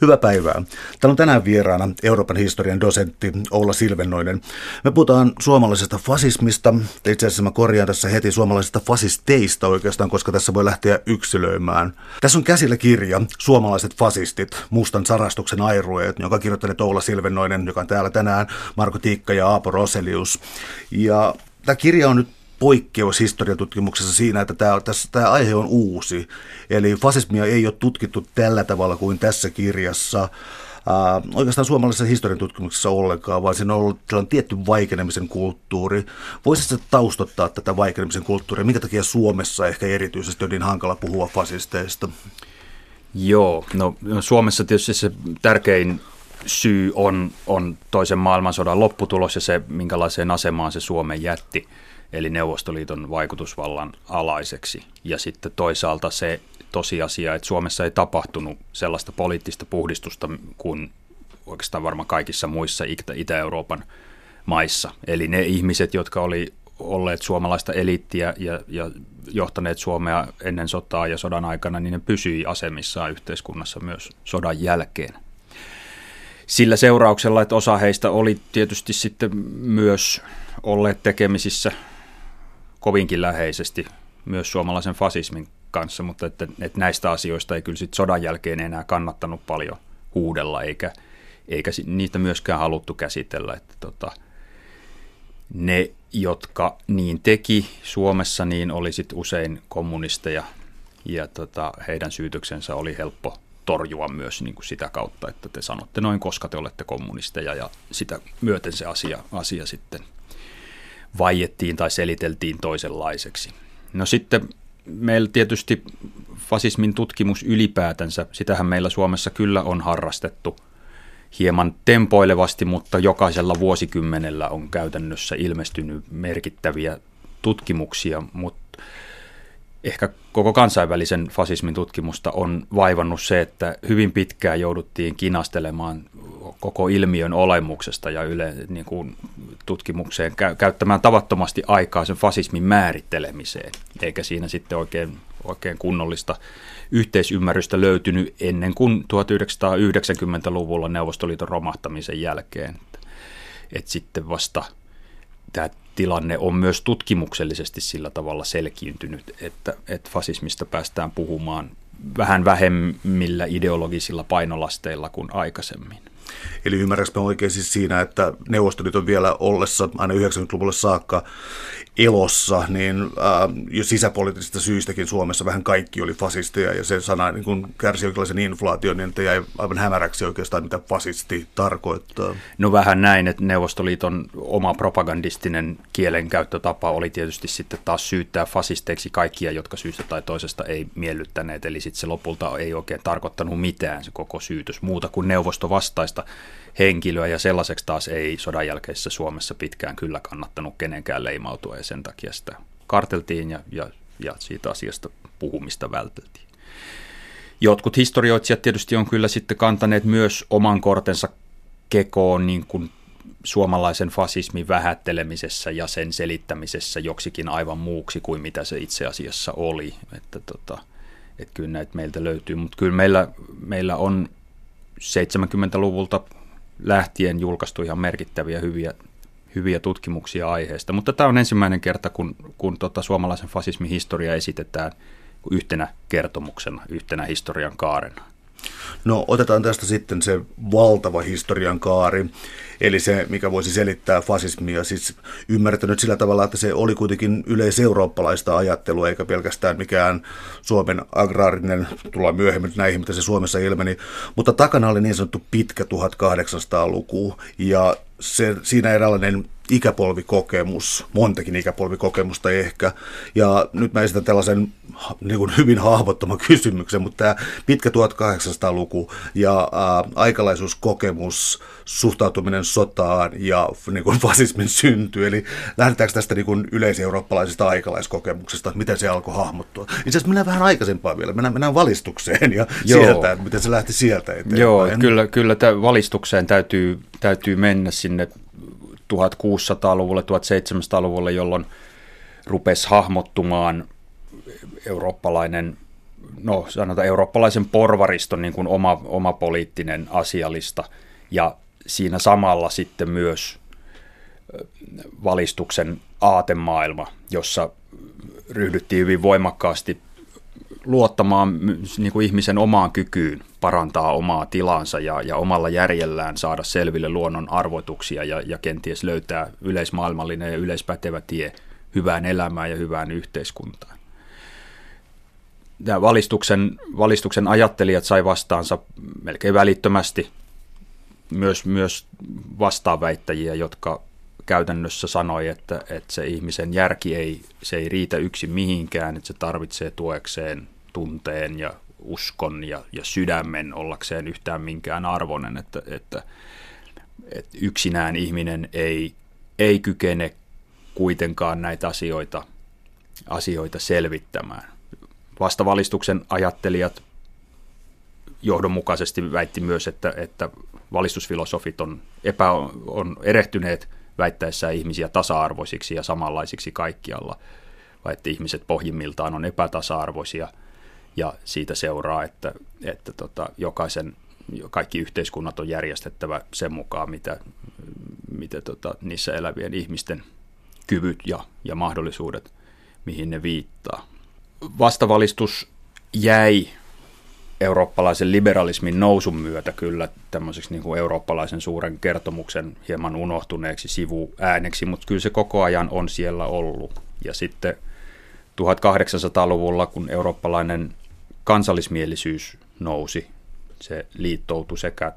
Hyvää päivää. Täällä on tänään vieraana Euroopan historian dosentti Oula Silvennoinen. Me puhutaan suomalaisesta fasismista. Itse asiassa mä korjaan tässä heti suomalaisesta fasisteista oikeastaan, koska tässä voi lähteä yksilöimään. Tässä on käsillä kirja Suomalaiset fasistit, mustan sarastuksen airueet, jonka kirjoittaneet Oula Silvennoinen, joka on täällä tänään, Marko Tiikka ja Aapo Roselius. Ja tämä kirja on nyt poikkeus historiatutkimuksessa siinä, että tämä, tässä, tämä aihe on uusi. Eli fasismia ei ole tutkittu tällä tavalla kuin tässä kirjassa. Oikeastaan suomalaisessa historian tutkimuksessa ollenkaan, vaan siinä on ollut tällainen tietty vaikenemisen kulttuuri. Voisitko taustottaa tätä vaikenemisen kulttuuria? Minkä takia Suomessa ehkä erityisesti on niin hankala puhua fasisteista? Joo, no Suomessa tietysti se tärkein syy on, on toisen maailmansodan lopputulos ja se, minkälaiseen asemaan se Suomen jätti – eli Neuvostoliiton vaikutusvallan alaiseksi. Ja sitten toisaalta se tosiasia, että Suomessa ei tapahtunut sellaista poliittista puhdistusta kuin oikeastaan varmaan kaikissa muissa Itä-Euroopan maissa. Eli ne ihmiset, jotka oli olleet suomalaista eliittiä ja, ja johtaneet Suomea ennen sotaa ja sodan aikana, niin ne pysyi asemissaan yhteiskunnassa myös sodan jälkeen. Sillä seurauksella, että osa heistä oli tietysti sitten myös olleet tekemisissä kovinkin läheisesti myös suomalaisen fasismin kanssa, mutta että, että näistä asioista ei kyllä sit sodan jälkeen enää kannattanut paljon huudella, eikä, eikä niitä myöskään haluttu käsitellä. Että tota, ne, jotka niin teki Suomessa, niin oli sit usein kommunisteja, ja tota, heidän syytöksensä oli helppo torjua myös niin kuin sitä kautta, että te sanotte noin, koska te olette kommunisteja, ja sitä myöten se asia, asia sitten – vaiettiin tai seliteltiin toisenlaiseksi. No sitten meillä tietysti fasismin tutkimus ylipäätänsä, sitähän meillä Suomessa kyllä on harrastettu hieman tempoilevasti, mutta jokaisella vuosikymmenellä on käytännössä ilmestynyt merkittäviä tutkimuksia, mutta ehkä koko kansainvälisen fasismin tutkimusta on vaivannut se, että hyvin pitkään jouduttiin kinastelemaan koko ilmiön olemuksesta ja yle, niin kuin tutkimukseen käyttämään tavattomasti aikaa sen fasismin määrittelemiseen, eikä siinä sitten oikein, oikein kunnollista yhteisymmärrystä löytynyt ennen kuin 1990-luvulla Neuvostoliiton romahtamisen jälkeen. Et sitten vasta tämä tilanne on myös tutkimuksellisesti sillä tavalla selkiintynyt, että, että fasismista päästään puhumaan vähän vähemmillä ideologisilla painolasteilla kuin aikaisemmin. Eli ymmärrätkö oikein siis siinä, että Neuvostoliiton vielä ollessa aina 90-luvulle saakka elossa, niin äh, jo sisäpoliittisista syistäkin Suomessa vähän kaikki oli fasisteja ja se sana niin kun kärsi jonkinlaisen inflaation, niin että jäi aivan hämäräksi oikeastaan, mitä fasisti tarkoittaa. No vähän näin, että Neuvostoliiton oma propagandistinen kielenkäyttötapa oli tietysti sitten taas syyttää fasisteiksi kaikkia, jotka syystä tai toisesta ei miellyttäneet, eli sitten se lopulta ei oikein tarkoittanut mitään se koko syytös muuta kuin neuvostovastaista henkilöä ja sellaiseksi taas ei sodan jälkeisessä Suomessa pitkään kyllä kannattanut kenenkään leimautua ja sen takia sitä karteltiin ja, ja, ja siitä asiasta puhumista välteltiin. Jotkut historioitsijat tietysti on kyllä sitten kantaneet myös oman kortensa kekoon niin kuin suomalaisen fasismin vähättelemisessä ja sen selittämisessä joksikin aivan muuksi kuin mitä se itse asiassa oli. Että tota, että kyllä näitä meiltä löytyy, mutta kyllä meillä, meillä on 70-luvulta lähtien julkaistu ihan merkittäviä hyviä, hyviä tutkimuksia aiheesta. Mutta tämä on ensimmäinen kerta, kun, kun tota suomalaisen fasismin historia esitetään yhtenä kertomuksena, yhtenä historian kaarena. No otetaan tästä sitten se valtava historian kaari, eli se, mikä voisi selittää fasismia, siis ymmärtänyt sillä tavalla, että se oli kuitenkin yleiseurooppalaista ajattelua, eikä pelkästään mikään Suomen agraarinen, tullaan myöhemmin näihin, mitä se Suomessa ilmeni, mutta takana oli niin sanottu pitkä 1800-luku, ja se, siinä eräänlainen ikäpolvikokemus, montakin ikäpolvikokemusta ehkä. Ja nyt mä esitän tällaisen niin kuin hyvin haavoittoman kysymyksen, mutta tämä pitkä 1800-luku ja ää, aikalaisuuskokemus, suhtautuminen sotaan ja niin kuin fasismin synty. Eli lähdetäänkö tästä niin kuin yleiseurooppalaisesta aikalaiskokemuksesta, miten se alkoi hahmottua? Itse asiassa mennään vähän aikaisempaa vielä, mennään, mennään valistukseen ja Joo. sieltä, että miten se lähti sieltä eteenpäin. Joo, kyllä, kyllä tämä valistukseen täytyy, täytyy mennä sinne 1600-luvulle, 1700-luvulle, jolloin rupesi hahmottumaan eurooppalainen no sanotaan eurooppalaisen porvariston niin kuin oma, oma poliittinen asialista. Ja siinä samalla sitten myös valistuksen aatemaailma, jossa ryhdyttiin hyvin voimakkaasti luottamaan niin kuin ihmisen omaan kykyyn parantaa omaa tilansa ja, ja omalla järjellään saada selville luonnon arvotuksia ja, ja kenties löytää yleismaailmallinen ja yleispätevä tie hyvään elämään ja hyvään yhteiskuntaan. Tämä valistuksen, valistuksen ajattelijat sai vastaansa melkein välittömästi myös, myös vastaaväittäjiä, jotka käytännössä sanoi, että, että se ihmisen järki ei, se ei riitä yksin mihinkään, että se tarvitsee tuekseen tunteen ja uskon ja, ja sydämen ollakseen yhtään minkään arvoinen, että, että, että yksinään ihminen ei, ei kykene kuitenkaan näitä asioita, asioita selvittämään. Vastavalistuksen ajattelijat johdonmukaisesti väitti myös, että, että valistusfilosofit on, epä, on erehtyneet väittäessään ihmisiä tasa-arvoisiksi ja samanlaisiksi kaikkialla, vai että ihmiset pohjimmiltaan on epätasa-arvoisia ja siitä seuraa, että, että tota, jokaisen, kaikki yhteiskunnat on järjestettävä sen mukaan, mitä, mitä tota, niissä elävien ihmisten kyvyt ja, ja mahdollisuudet, mihin ne viittaa. Vastavalistus jäi eurooppalaisen liberalismin nousun myötä kyllä tämmöiseksi niin kuin eurooppalaisen suuren kertomuksen hieman unohtuneeksi sivuääneksi, mutta kyllä se koko ajan on siellä ollut. Ja sitten 1800-luvulla, kun eurooppalainen kansallismielisyys nousi, se liittoutui sekä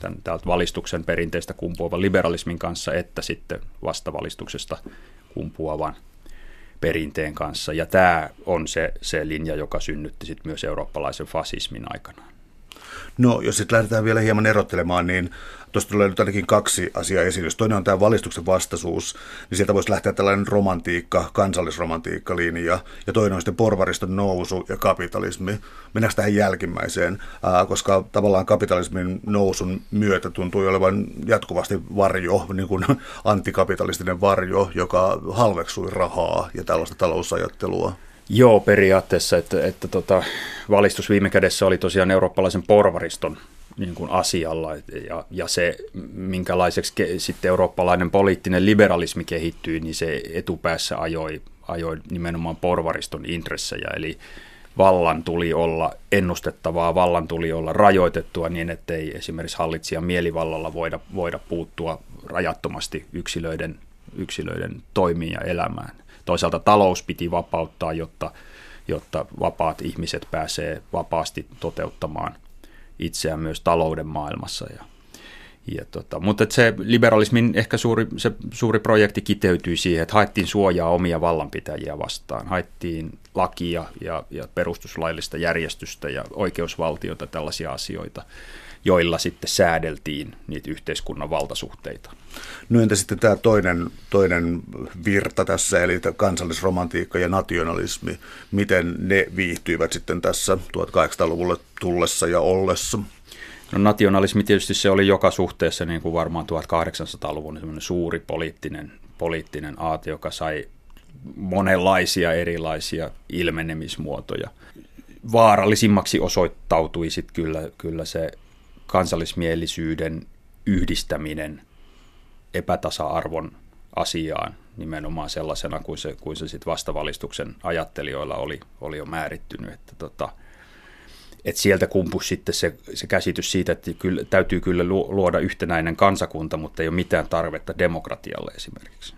tämän, täältä valistuksen perinteistä kumpuavan liberalismin kanssa, että sitten vastavalistuksesta kumpuavan perinteen kanssa. Ja tämä on se, se linja, joka synnytti sit myös eurooppalaisen fasismin aikana. No, jos sitten lähdetään vielä hieman erottelemaan, niin tuosta tulee nyt ainakin kaksi asiaa esille. Jos toinen on tämä valistuksen vastaisuus, niin sieltä voisi lähteä tällainen romantiikka, kansallisromantiikka-linja, ja toinen on sitten porvariston nousu ja kapitalismi. Mennäänkö tähän jälkimmäiseen, koska tavallaan kapitalismin nousun myötä tuntuu olevan jatkuvasti varjo, niin kuin antikapitalistinen varjo, joka halveksui rahaa ja tällaista talousajattelua. Joo, periaatteessa, että, että tota, valistus viime kädessä oli tosiaan eurooppalaisen porvariston niin kuin asialla ja, ja se, minkälaiseksi ke, sitten eurooppalainen poliittinen liberalismi kehittyi, niin se etupäässä ajoi, ajoi nimenomaan porvariston intressejä, eli vallan tuli olla ennustettavaa, vallan tuli olla rajoitettua niin, ettei esimerkiksi hallitsijan mielivallalla voida, voida puuttua rajattomasti yksilöiden, yksilöiden toimiin ja elämään. Toisaalta talous piti vapauttaa, jotta, jotta vapaat ihmiset pääsee vapaasti toteuttamaan itseään myös talouden maailmassa. Ja, ja tota, mutta se liberalismin ehkä suuri, se suuri projekti kiteytyi siihen, että haettiin suojaa omia vallanpitäjiä vastaan. Haettiin lakia ja, ja perustuslaillista järjestystä ja oikeusvaltiota, tällaisia asioita joilla sitten säädeltiin niitä yhteiskunnan valtasuhteita. No entä sitten tämä toinen, toinen virta tässä, eli kansallisromantiikka ja nationalismi, miten ne viihtyivät sitten tässä 1800-luvulle tullessa ja ollessa? No nationalismi tietysti se oli joka suhteessa niin kuin varmaan 1800-luvun suuri poliittinen, poliittinen aate, joka sai monenlaisia erilaisia ilmenemismuotoja. Vaarallisimmaksi osoittautui sitten kyllä, kyllä se kansallismielisyyden yhdistäminen epätasa-arvon asiaan nimenomaan sellaisena kuin se, kuin se sit vastavalistuksen ajattelijoilla oli, oli jo määrittynyt. Että tota, et sieltä kumpusi sitten se, se käsitys siitä, että kyllä, täytyy kyllä luoda yhtenäinen kansakunta, mutta ei ole mitään tarvetta demokratialle esimerkiksi.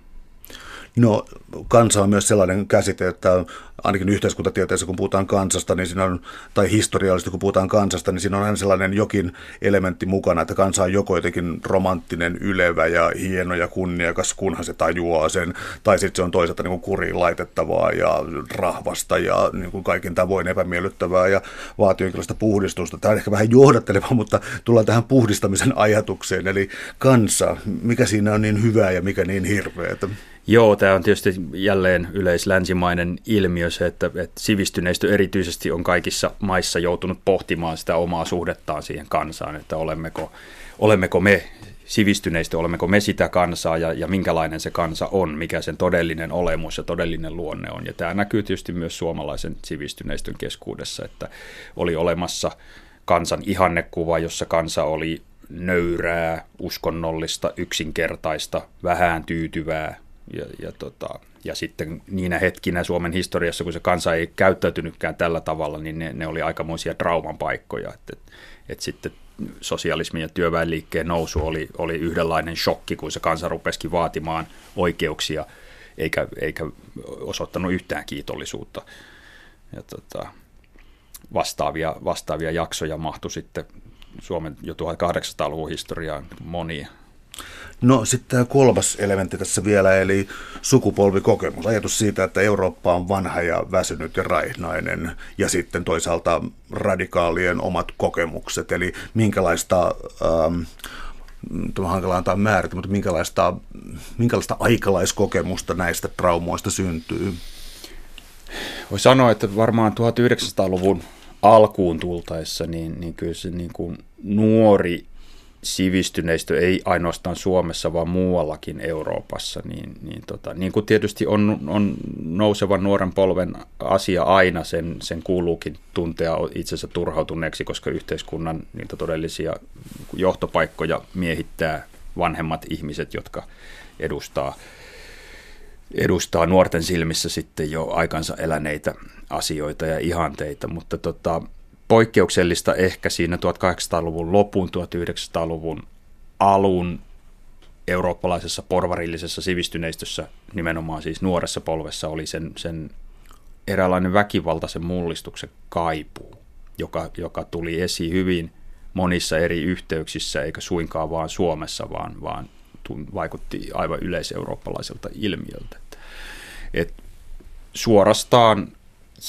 No kansa on myös sellainen käsite, että ainakin yhteiskuntatieteessä kun puhutaan kansasta, niin siinä on, tai historiallisesti kun puhutaan kansasta, niin siinä on aina sellainen jokin elementti mukana, että kansa on joko jotenkin romanttinen, ylevä ja hieno ja kunniakas, kunhan se tajuaa sen, tai sitten se on toisaalta niin kuriin laitettavaa ja rahvasta ja niin kuin kaikin tavoin epämiellyttävää ja vaatii jonkinlaista puhdistusta. Tämä on ehkä vähän johdatteleva, mutta tullaan tähän puhdistamisen ajatukseen, eli kansa, mikä siinä on niin hyvää ja mikä niin hirveätä? Joo, tämä on tietysti jälleen yleislänsimainen ilmiö se, että, että sivistyneistö erityisesti on kaikissa maissa joutunut pohtimaan sitä omaa suhdettaan siihen kansaan, että olemmeko, olemmeko me sivistyneistö, olemmeko me sitä kansaa ja, ja minkälainen se kansa on, mikä sen todellinen olemus ja todellinen luonne on. Ja tämä näkyy tietysti myös suomalaisen sivistyneistön keskuudessa, että oli olemassa kansan ihannekuva, jossa kansa oli nöyrää, uskonnollista, yksinkertaista, vähän tyytyvää. Ja, ja, tota, ja sitten niinä hetkinä Suomen historiassa, kun se kansa ei käyttäytynytkään tällä tavalla, niin ne, ne oli aikamoisia trauman paikkoja. Että et, et sitten sosialismin ja työväenliikkeen nousu oli, oli yhdenlainen shokki, kun se kansa rupesikin vaatimaan oikeuksia, eikä, eikä osoittanut yhtään kiitollisuutta. Ja tota, vastaavia, vastaavia jaksoja mahtui sitten Suomen jo 1800-luvun historiaan monia. No sitten tämä kolmas elementti tässä vielä, eli sukupolvikokemus. Ajatus siitä, että Eurooppa on vanha ja väsynyt ja raihnainen, ja sitten toisaalta radikaalien omat kokemukset, eli minkälaista... Ähm, Tämä hankala antaa määritä, mutta minkälaista, minkälaista aikalaiskokemusta näistä traumoista syntyy? Voi sanoa, että varmaan 1900-luvun alkuun tultaessa, niin, niin kyllä se niin kuin nuori sivistyneistö ei ainoastaan Suomessa, vaan muuallakin Euroopassa, niin, niin, tota, niin kuin tietysti on, on nousevan nuoren polven asia aina, sen, sen kuuluukin tuntea itsensä turhautuneeksi, koska yhteiskunnan niitä todellisia johtopaikkoja miehittää vanhemmat ihmiset, jotka edustaa, edustaa nuorten silmissä sitten jo aikansa eläneitä asioita ja ihanteita, mutta tota, poikkeuksellista ehkä siinä 1800-luvun lopun, 1900-luvun alun eurooppalaisessa porvarillisessa sivistyneistössä, nimenomaan siis nuoressa polvessa, oli sen, sen eräänlainen väkivaltaisen mullistuksen kaipuu, joka, joka tuli esiin hyvin monissa eri yhteyksissä, eikä suinkaan vaan Suomessa, vaan, vaan vaikutti aivan yleiseurooppalaiselta ilmiöltä. Et suorastaan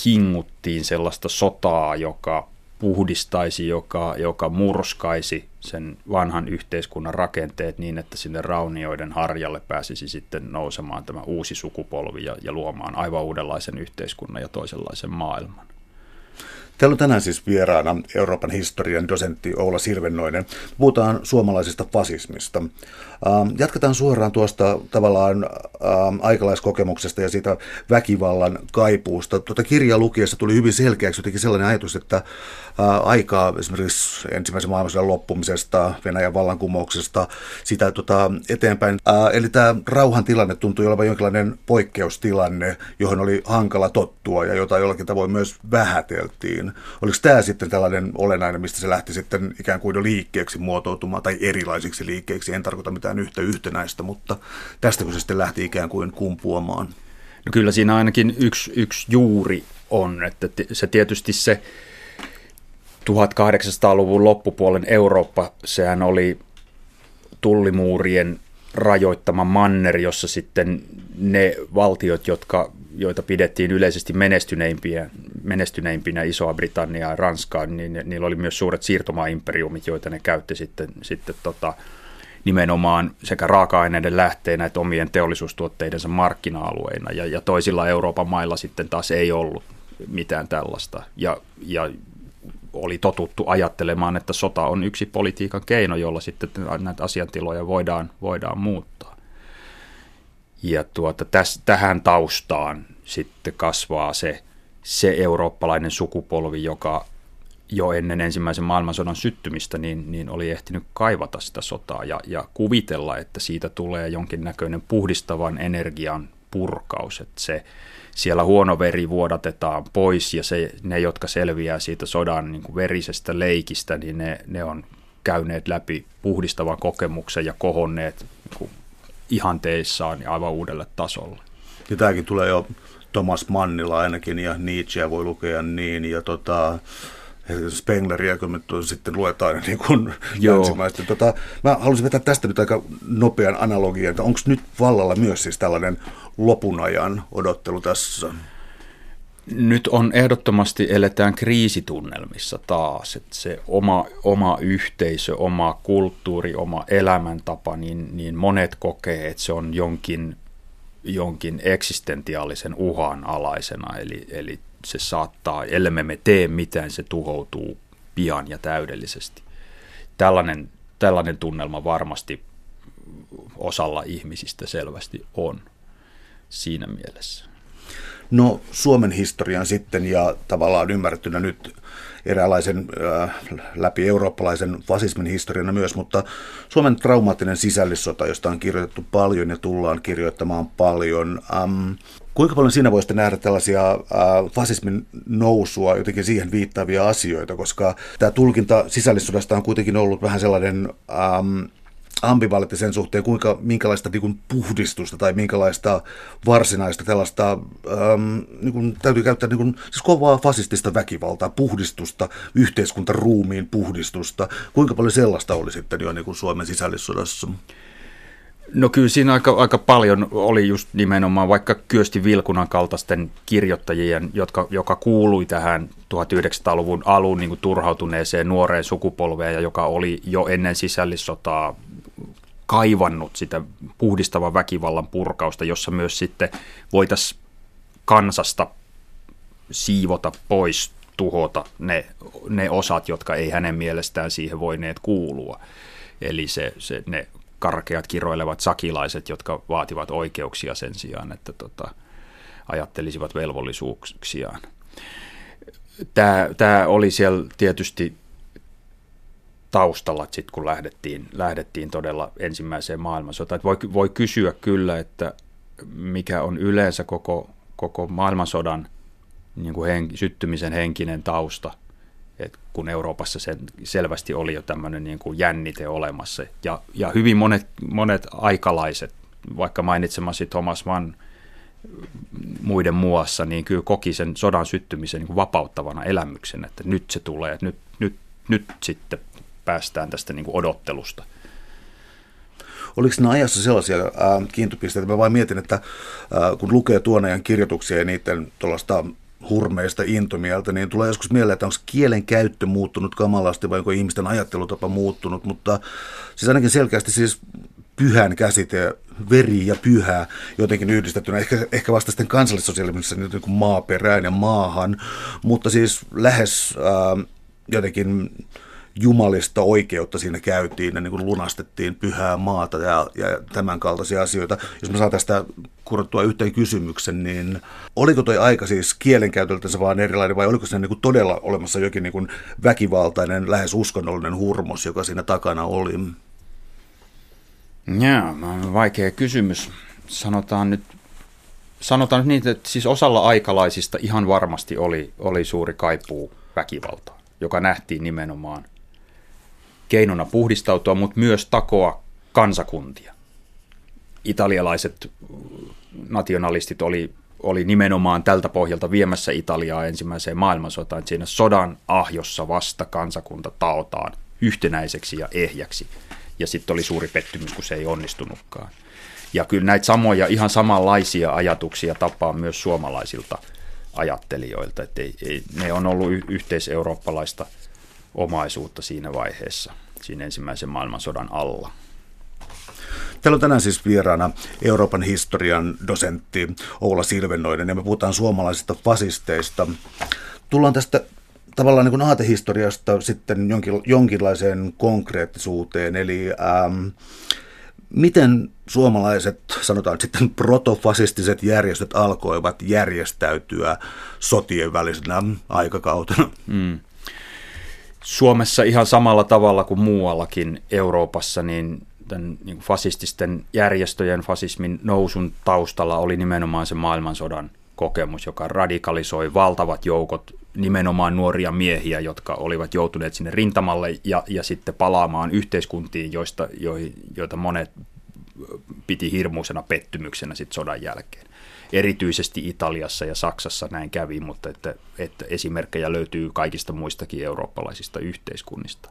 hinguttiin sellaista sotaa, joka puhdistaisi, joka, joka murskaisi sen vanhan yhteiskunnan rakenteet niin, että sinne raunioiden harjalle pääsisi sitten nousemaan tämä uusi sukupolvi ja, ja luomaan aivan uudenlaisen yhteiskunnan ja toisenlaisen maailman. Täällä on tänään siis vieraana Euroopan historian dosentti Oula Silvennoinen. Puhutaan suomalaisesta fasismista. Ähm, jatketaan suoraan tuosta tavallaan ähm, aikalaiskokemuksesta ja siitä väkivallan kaipuusta. Tuota kirjaa lukiessa tuli hyvin selkeäksi jotenkin sellainen ajatus, että äh, aikaa esimerkiksi ensimmäisen maailmansodan loppumisesta, Venäjän vallankumouksesta, sitä tota, eteenpäin. Äh, eli tämä rauhan tilanne tuntui olevan jonkinlainen poikkeustilanne, johon oli hankala tottua ja jota jollakin tavoin myös vähäteltiin. Oliko tämä sitten tällainen olennainen, mistä se lähti sitten ikään kuin liikkeeksi muotoutumaan tai erilaisiksi liikkeiksi? En tarkoita mitään yhtä yhtenäistä, mutta tästä kun se sitten lähti ikään kuin kumpuamaan. No kyllä siinä ainakin yksi, yksi juuri on, että se tietysti se 1800-luvun loppupuolen Eurooppa, sehän oli tullimuurien rajoittama manner, jossa sitten ne valtiot, jotka, joita pidettiin yleisesti menestyneimpiä, menestyneimpinä Isoa Britanniaa ja Ranskaa, niin niillä oli myös suuret siirtomaimperiumit, joita ne käytti sitten, sitten tota, nimenomaan sekä raaka-aineiden lähteenä että omien teollisuustuotteidensa markkina-alueina. Ja, ja toisilla Euroopan mailla sitten taas ei ollut mitään tällaista. Ja, ja oli totuttu ajattelemaan, että sota on yksi politiikan keino, jolla sitten näitä asiantiloja voidaan, voidaan muuttaa. Ja tuota, täs, tähän taustaan sitten kasvaa se, se eurooppalainen sukupolvi, joka jo ennen ensimmäisen maailmansodan syttymistä niin, niin oli ehtinyt kaivata sitä sotaa ja, ja kuvitella, että siitä tulee jonkinnäköinen puhdistavan energian purkaus, että se, siellä huono veri vuodatetaan pois ja se, ne, jotka selviää siitä sodan niin kuin verisestä leikistä, niin ne, ne on käyneet läpi puhdistavan kokemuksen ja kohonneet niin kuin ihanteissaan ja aivan uudelle tasolle. Ja tämäkin tulee jo Thomas Mannilla ainakin ja Nietzscheä voi lukea niin ja tota, Spengleria, kun me sitten luetaan niin kuin länsimaista. Tota, mä haluaisin vetää tästä nyt aika nopean analogian, että onko nyt vallalla myös siis tällainen lopunajan odottelu tässä? Nyt on ehdottomasti eletään kriisitunnelmissa taas, että se oma, oma yhteisö, oma kulttuuri, oma elämäntapa, niin, niin monet kokee, että se on jonkin jonkin eksistentiaalisen uhan alaisena, eli, eli se saattaa, ellei me tee mitään, se tuhoutuu pian ja täydellisesti. Tällainen, tällainen tunnelma varmasti osalla ihmisistä selvästi on siinä mielessä. No Suomen historian sitten ja tavallaan ymmärrettynä nyt eräänlaisen äh, läpi eurooppalaisen fasismin historiana myös, mutta Suomen traumaattinen sisällissota, josta on kirjoitettu paljon ja tullaan kirjoittamaan paljon. Ähm, kuinka paljon siinä voisitte nähdä tällaisia äh, fasismin nousua, jotenkin siihen viittaavia asioita, koska tämä tulkinta sisällissodasta on kuitenkin ollut vähän sellainen... Ähm, ambivalentti sen suhteen, kuinka, minkälaista niin kuin puhdistusta tai minkälaista varsinaista tällaista, ähm, niin kuin, täytyy käyttää niin kuin, siis kovaa fasistista väkivaltaa, puhdistusta, yhteiskuntaruumiin puhdistusta. Kuinka paljon sellaista oli sitten jo niin kuin Suomen sisällissodassa? No kyllä siinä aika, aika paljon oli just nimenomaan vaikka Kyösti Vilkunan kaltaisten kirjoittajien, jotka, joka kuului tähän 1900-luvun alun niin turhautuneeseen nuoreen sukupolveen ja joka oli jo ennen sisällissotaa kaivannut sitä puhdistavan väkivallan purkausta, jossa myös sitten voitaisiin kansasta siivota pois, tuhota ne, ne osat, jotka ei hänen mielestään siihen voineet kuulua. Eli se, se, ne karkeat kiroilevat sakilaiset, jotka vaativat oikeuksia sen sijaan, että tota, ajattelisivat velvollisuuksiaan. Tämä, tämä oli siellä tietysti taustalla, sit kun lähdettiin, lähdettiin todella ensimmäiseen maailmansotaan. Voi, voi kysyä kyllä, että mikä on yleensä koko, koko maailmansodan niin kuin hen, syttymisen henkinen tausta, et kun Euroopassa sen selvästi oli jo tämmöinen niin kuin jännite olemassa. Ja, ja hyvin monet, monet aikalaiset, vaikka mainitsemasi Thomas Mann muiden muassa, niin kyllä koki sen sodan syttymisen niin kuin vapauttavana elämyksen, että nyt se tulee, että nyt, nyt, nyt sitten päästään tästä niin kuin odottelusta. Oliko nämä ajassa sellaisia äh, kiintopisteitä? Mä vain mietin, että äh, kun lukee tuon ajan kirjoituksia ja niiden tuollaista hurmeista intomieltä, niin tulee joskus mieleen, että onko kielen käyttö muuttunut kamalasti vai onko ihmisten ajattelutapa muuttunut, mutta siis ainakin selkeästi siis pyhän käsite, veri ja pyhä jotenkin yhdistettynä, ehkä, ehkä vasta sitten kansallissosiaalismissa niin kuin maaperään ja maahan, mutta siis lähes äh, jotenkin jumalista oikeutta siinä käytiin ja niin kuin lunastettiin pyhää maata ja, ja tämän kaltaisia asioita. Jos mä saan tästä kurottua yhteen kysymyksen, niin oliko toi aika siis kielenkäytöltä vaan erilainen vai oliko se niin todella olemassa jokin niin kuin väkivaltainen, lähes uskonnollinen hurmos, joka siinä takana oli? Joo, vaikea kysymys. Sanotaan nyt, sanotaan nyt niin, että siis osalla aikalaisista ihan varmasti oli, oli suuri kaipuu väkivaltaa, joka nähtiin nimenomaan keinona puhdistautua, mutta myös takoa kansakuntia. Italialaiset nationalistit oli, oli nimenomaan tältä pohjalta viemässä Italiaa ensimmäiseen maailmansotaan. Että siinä sodan ahjossa vasta kansakunta taotaan yhtenäiseksi ja ehjäksi. Ja sitten oli suuri pettymys, kun se ei onnistunutkaan. Ja kyllä näitä samoja, ihan samanlaisia ajatuksia tapaa myös suomalaisilta ajattelijoilta. Että ei, ei, ne on ollut yhteiseurooppalaista omaisuutta siinä vaiheessa, siinä ensimmäisen maailmansodan alla. Täällä on tänään siis vieraana Euroopan historian dosentti Oula Silvennoinen ja me puhutaan suomalaisista fasisteista. Tullaan tästä tavallaan niin aatehistoriasta sitten jonkin, jonkinlaiseen konkreettisuuteen, eli ähm, miten suomalaiset, sanotaan sitten protofasistiset järjestöt alkoivat järjestäytyä sotien välisenä aikakautena? Mm. Suomessa ihan samalla tavalla kuin muuallakin Euroopassa, niin tämän niin fasististen järjestöjen fasismin nousun taustalla oli nimenomaan se maailmansodan kokemus, joka radikalisoi valtavat joukot nimenomaan nuoria miehiä, jotka olivat joutuneet sinne rintamalle ja, ja sitten palaamaan yhteiskuntiin, joista, joita monet piti hirmuisena pettymyksenä sit sodan jälkeen erityisesti Italiassa ja Saksassa näin kävi, mutta että, että esimerkkejä löytyy kaikista muistakin eurooppalaisista yhteiskunnista.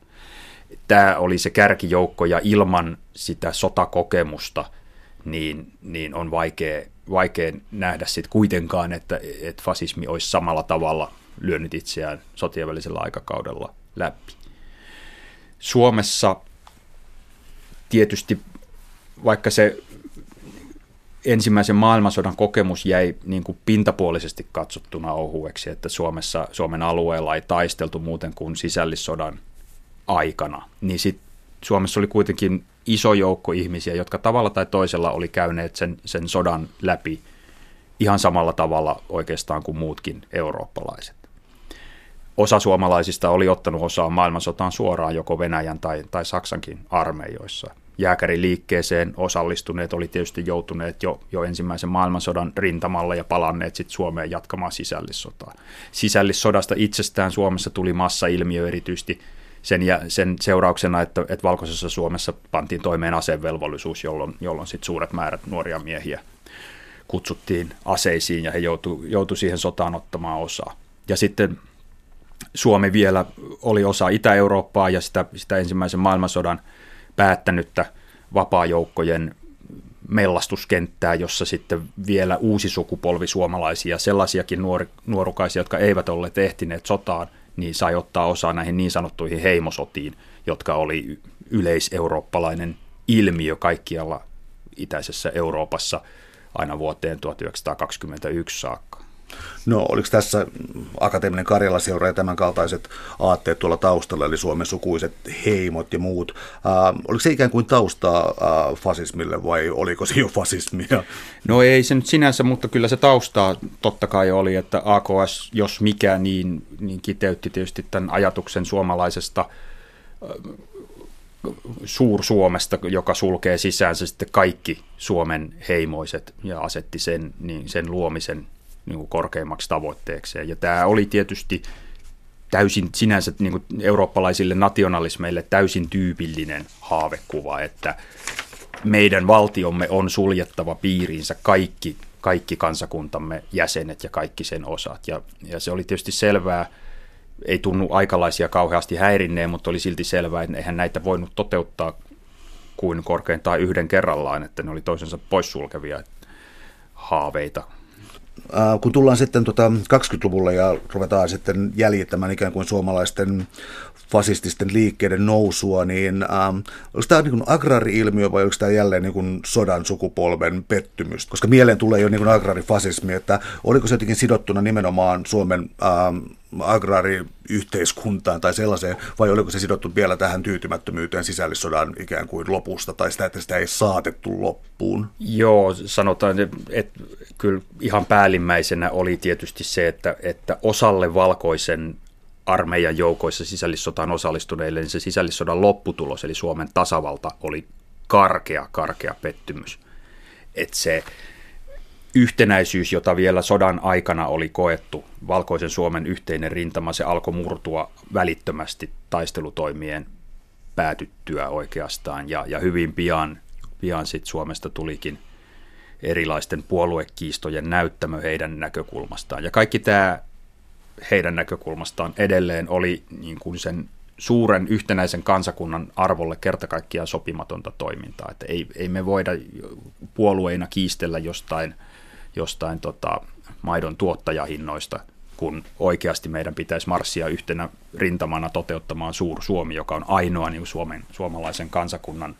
Tämä oli se kärkijoukko ja ilman sitä sotakokemusta niin, niin on vaikea, vaikea nähdä sitten kuitenkaan, että, että fasismi olisi samalla tavalla lyönyt itseään sotien välisellä aikakaudella läpi. Suomessa tietysti, vaikka se ensimmäisen maailmansodan kokemus jäi niin kuin pintapuolisesti katsottuna ohueksi, että Suomessa, Suomen alueella ei taisteltu muuten kuin sisällissodan aikana, niin sit Suomessa oli kuitenkin iso joukko ihmisiä, jotka tavalla tai toisella oli käyneet sen, sen sodan läpi ihan samalla tavalla oikeastaan kuin muutkin eurooppalaiset. Osa suomalaisista oli ottanut osaa maailmansotaan suoraan joko Venäjän tai, tai Saksankin armeijoissa. Jääkäriliikkeeseen osallistuneet oli tietysti joutuneet jo, jo ensimmäisen maailmansodan rintamalle ja palanneet sitten Suomeen jatkamaan sisällissotaa. Sisällissodasta itsestään Suomessa tuli massailmiö erityisesti sen, ja, sen seurauksena, että, että Valkoisessa Suomessa pantiin toimeen asevelvollisuus, jolloin, jolloin sit suuret määrät nuoria miehiä kutsuttiin aseisiin ja he joutuivat joutu siihen sotaan ottamaan osaa. Ja sitten Suomi vielä oli osa Itä-Eurooppaa ja sitä, sitä ensimmäisen maailmansodan päättänyttä vapaajoukkojen mellastuskenttää, jossa sitten vielä uusi sukupolvi suomalaisia, sellaisiakin nuori, nuorukaisia, jotka eivät olleet ehtineet sotaan, niin sai ottaa osaa näihin niin sanottuihin heimosotiin, jotka oli yleiseurooppalainen ilmiö kaikkialla itäisessä Euroopassa aina vuoteen 1921 saakka. No oliko tässä akateeminen Karjala-seura ja tämän kaltaiset aatteet tuolla taustalla, eli Suomen sukuiset heimot ja muut. Äh, oliko se ikään kuin taustaa äh, fasismille vai oliko se jo fasismia? No ei se nyt sinänsä, mutta kyllä se taustaa totta kai oli, että AKS, jos mikä, niin, niin kiteytti tietysti tämän ajatuksen suomalaisesta Suur-Suomesta, joka sulkee sisäänsä sitten kaikki Suomen heimoiset ja asetti sen, niin sen luomisen niin kuin korkeimmaksi tavoitteekseen. Ja tämä oli tietysti täysin sinänsä niin kuin eurooppalaisille nationalismeille täysin tyypillinen haavekuva, että meidän valtiomme on suljettava piiriinsä kaikki, kaikki kansakuntamme jäsenet ja kaikki sen osat. Ja, ja se oli tietysti selvää, ei tunnu aikalaisia kauheasti häirinneen, mutta oli silti selvää, että eihän näitä voinut toteuttaa kuin korkeintaan yhden kerrallaan, että ne oli toisensa poissulkevia haaveita kun tullaan sitten tota 20-luvulle ja ruvetaan sitten jäljittämään ikään kuin suomalaisten fasististen liikkeiden nousua, niin ähm, onko tämä niin agraari-ilmiö vai onko tämä jälleen niin kuin sodan sukupolven pettymys? Koska mieleen tulee jo niin kuin agraarifasismi, että oliko se jotenkin sidottuna nimenomaan Suomen ähm, agraariyhteiskuntaan tai sellaiseen, vai oliko se sidottu vielä tähän tyytymättömyyteen sisällissodan ikään kuin lopusta, tai sitä, että sitä ei saatettu loppuun? Joo, sanotaan, että kyllä ihan päällimmäisenä oli tietysti se, että, että osalle valkoisen armeijan joukoissa sisällissotaan osallistuneille, niin se sisällissodan lopputulos, eli Suomen tasavalta, oli karkea, karkea pettymys. Että se yhtenäisyys, jota vielä sodan aikana oli koettu, Valkoisen Suomen yhteinen rintama, se alkoi murtua välittömästi taistelutoimien päätyttyä oikeastaan, ja, ja hyvin pian, pian sit Suomesta tulikin erilaisten puoluekiistojen näyttämö heidän näkökulmastaan. Ja kaikki tämä heidän näkökulmastaan edelleen oli niin kuin sen suuren yhtenäisen kansakunnan arvolle kertakaikkiaan sopimatonta toimintaa. Että ei, ei me voida puolueina kiistellä jostain, jostain tota, maidon tuottajahinnoista, kun oikeasti meidän pitäisi marssia yhtenä rintamana toteuttamaan Suur Suomi, joka on ainoa niin Suomen, suomalaisen kansakunnan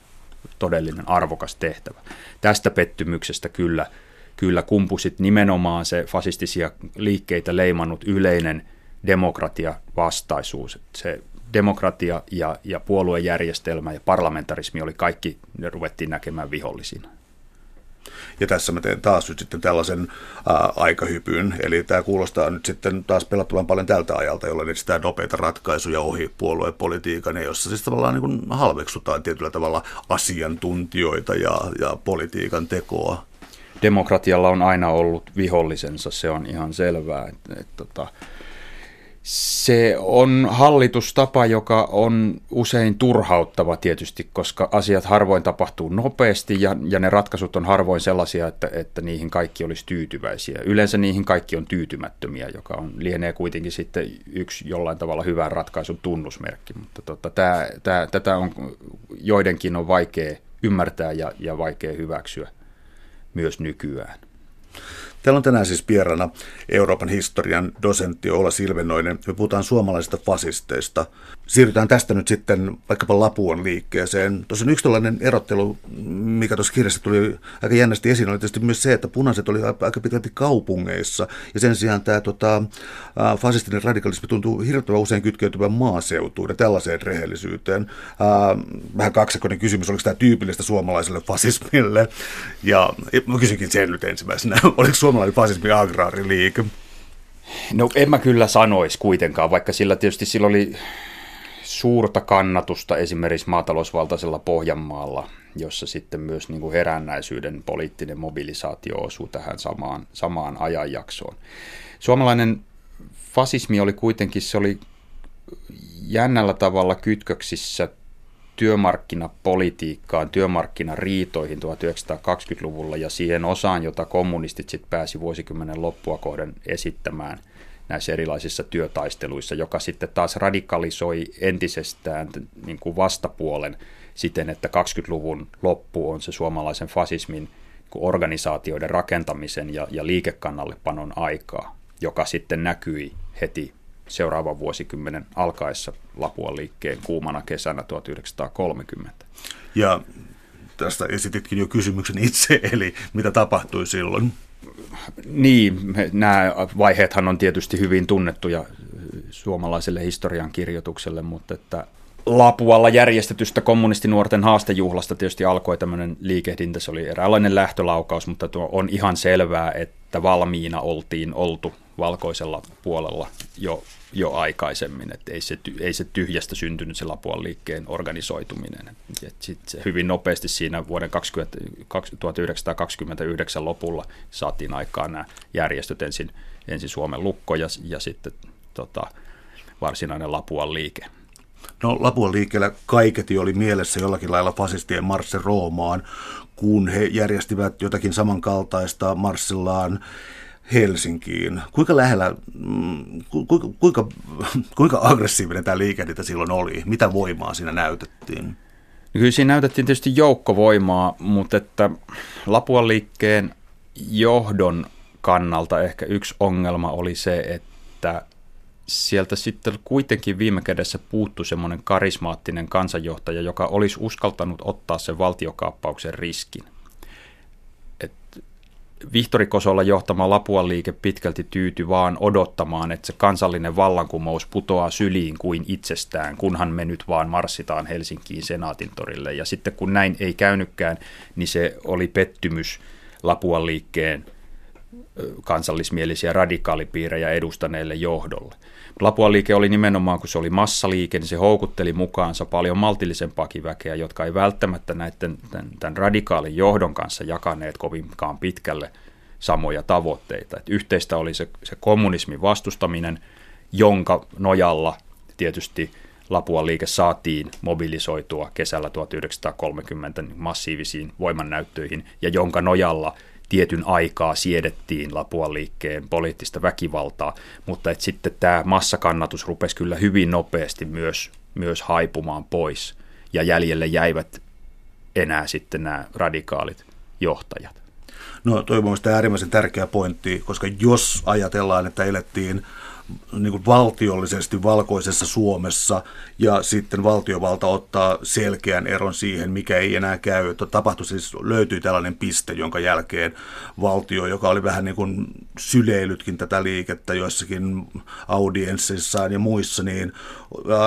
todellinen arvokas tehtävä. Tästä pettymyksestä kyllä – kyllä kumpusit nimenomaan se fasistisia liikkeitä leimannut yleinen demokratia vastaisuus. Se demokratia ja, ja puoluejärjestelmä ja parlamentarismi oli kaikki, ne ruvettiin näkemään vihollisina. Ja tässä mä teen taas nyt sitten tällaisen ää, aikahypyn, eli tämä kuulostaa nyt sitten taas pelattavan paljon tältä ajalta, jolloin etsitään nopeita ratkaisuja ohi puoluepolitiikan, jossa siis tavallaan niin kuin halveksutaan tietyllä tavalla asiantuntijoita ja, ja politiikan tekoa demokratialla on aina ollut vihollisensa, se on ihan selvää. Et, et, tota, se on hallitustapa, joka on usein turhauttava tietysti, koska asiat harvoin tapahtuu nopeasti ja, ja ne ratkaisut on harvoin sellaisia, että, että niihin kaikki olisi tyytyväisiä. Yleensä niihin kaikki on tyytymättömiä, joka on, lienee kuitenkin sitten yksi jollain tavalla hyvän ratkaisun tunnusmerkki. Mutta tota, tää, tää, tätä on joidenkin on vaikea ymmärtää ja, ja vaikea hyväksyä myös nykyään. Täällä on tänään siis vieraana Euroopan historian dosentti Ola Silvenoinen. Me puhutaan suomalaisista fasisteista. Siirrytään tästä nyt sitten vaikkapa Lapuan liikkeeseen. Tuossa yksi tällainen erottelu, mikä tuossa kirjassa tuli aika jännästi esiin, oli tietysti myös se, että punaiset oli aika pitkälti kaupungeissa. Ja sen sijaan tämä tota, fasistinen radikalismi tuntuu hirvittävän usein kytkeytyvän maaseutuun ja tällaiseen rehellisyyteen. Vähän kaksikkoinen kysymys, oliko tämä tyypillistä suomalaiselle fasismille? Ja mä kysynkin sen nyt ensimmäisenä. Oliko suomalainen fasismi agraariliike? No en mä kyllä sanoisi kuitenkaan, vaikka sillä tietysti sillä oli suurta kannatusta esimerkiksi maatalousvaltaisella Pohjanmaalla, jossa sitten myös niin kuin herännäisyyden poliittinen mobilisaatio osuu tähän samaan, samaan ajanjaksoon. Suomalainen fasismi oli kuitenkin, se oli jännällä tavalla kytköksissä työmarkkinapolitiikkaan, työmarkkinariitoihin 1920-luvulla ja siihen osaan, jota kommunistit sitten pääsi vuosikymmenen loppua kohden esittämään näissä erilaisissa työtaisteluissa, joka sitten taas radikalisoi entisestään niin kuin vastapuolen siten, että 20-luvun loppu on se suomalaisen fasismin organisaatioiden rakentamisen ja, ja liikekannallepanon aikaa, joka sitten näkyi heti seuraavan vuosikymmenen alkaessa Lapuan liikkeen kuumana kesänä 1930. Ja tästä esititkin jo kysymyksen itse, eli mitä tapahtui silloin? Niin, nämä vaiheethan on tietysti hyvin tunnettuja suomalaiselle historiankirjoitukselle, mutta että Lapualla järjestetystä kommunistinuorten haastejuhlasta tietysti alkoi tämmöinen liikehdintä, se oli eräänlainen lähtölaukaus, mutta tuo on ihan selvää, että valmiina oltiin oltu valkoisella puolella jo, jo aikaisemmin, että ei se, ei se tyhjästä syntynyt se Lapuan liikkeen organisoituminen. Et sit se hyvin nopeasti siinä vuoden 20, 1929 lopulla saatiin aikaan nämä järjestöt ensin, ensin Suomen lukko ja, ja sitten tota, varsinainen Lapuan liike. No Lapuan liikkeellä kaiketi oli mielessä jollakin lailla fasistien marssi Roomaan, kun he järjestivät jotakin samankaltaista marssillaan Helsinkiin. Kuinka lähellä, mm, kuinka, kuinka, kuinka aggressiivinen tämä liikehdintä silloin oli? Mitä voimaa siinä näytettiin? No kyllä siinä näytettiin tietysti joukkovoimaa, mutta että Lapuan liikkeen johdon kannalta ehkä yksi ongelma oli se, että sieltä sitten kuitenkin viime kädessä puuttu semmoinen karismaattinen kansanjohtaja, joka olisi uskaltanut ottaa sen valtiokaappauksen riskin. Vihtori Kosolla johtama Lapuan liike pitkälti tyytyi vaan odottamaan, että se kansallinen vallankumous putoaa syliin kuin itsestään, kunhan me nyt vaan marssitaan Helsinkiin Senaatin torille. Ja sitten kun näin ei käynytkään, niin se oli pettymys Lapuan liikkeen kansallismielisiä radikaalipiirejä edustaneelle johdolle. Lapuan liike oli nimenomaan, kun se oli massaliike, niin se houkutteli mukaansa paljon maltillisempaakin väkeä, jotka ei välttämättä näiden tämän, tämän radikaalin johdon kanssa jakaneet kovinkaan pitkälle samoja tavoitteita. Et yhteistä oli se, se kommunismin vastustaminen, jonka nojalla tietysti Lapuan liike saatiin mobilisoitua kesällä 1930 massiivisiin voimannäyttöihin ja jonka nojalla tietyn aikaa siedettiin Lapuan liikkeen poliittista väkivaltaa, mutta että sitten tämä massakannatus rupesi kyllä hyvin nopeasti myös, myös haipumaan pois ja jäljelle jäivät enää sitten nämä radikaalit johtajat. No toi on äärimmäisen tärkeä pointti, koska jos ajatellaan, että elettiin niin kuin valtiollisesti valkoisessa Suomessa ja sitten valtiovalta ottaa selkeän eron siihen, mikä ei enää käy. Tapahtui siis, löytyi tällainen piste, jonka jälkeen valtio, joka oli vähän niin kuin syleilytkin tätä liikettä joissakin audienssissaan ja muissa, niin